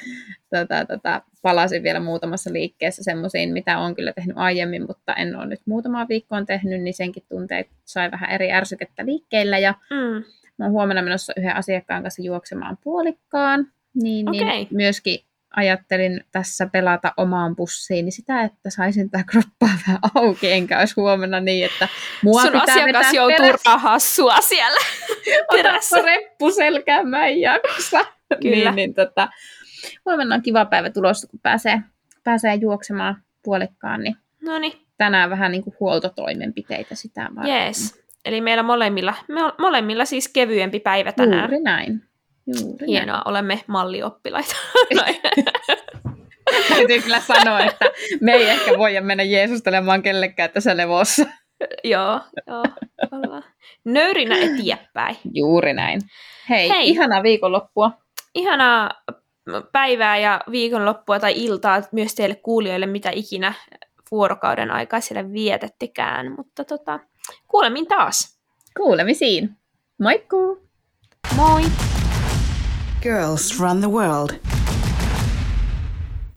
tota, tota, palasin vielä muutamassa liikkeessä semmoisiin, mitä olen kyllä tehnyt aiemmin, mutta en ole nyt muutamaa viikkoon tehnyt, niin senkin tunteet sai vähän eri ärsykettä liikkeellä. Ja Mm. mä oon huomenna menossa yhden asiakkaan kanssa juoksemaan puolikkaan, niin, niin Okei. myöskin ajattelin tässä pelata omaan pussiin niin sitä, että saisin tätä kroppaa *laughs* vähän auki, enkä olisi huomenna niin, että mua Sun pitää asiakas vetää joutuu perässä. rahaa sua siellä *laughs* perässä. Otapa reppu selkään, mä en jaksa. *laughs* Kyllä. niin, niin, tota, huomenna on kiva päivä tulossa, kun pääsee, pääsee juoksemaan puolikkaan, niin No niin, tänään vähän niin kuin huoltotoimenpiteitä sitä varten. jees. Eli meillä molemmilla, me molemmilla siis kevyempi päivä tänään. Juuri näin. Juuri Hienoa, olemme mallioppilaita. Näin. *laughs* Täytyy kyllä sanoa, että me ei ehkä voida mennä jeesustelemaan kellekään tässä levossa. *laughs* joo, joo, ollaan. Nöyrinä eteenpäin. Juuri näin. Hei, Hei. ihanaa viikonloppua. Ihanaa päivää ja viikonloppua tai iltaa myös teille kuulijoille, mitä ikinä vuorokauden aikaa siellä vietettekään. Mutta tota, kuulemin taas. Kuulemisiin. Moikkuu! Moi! Girls run the world.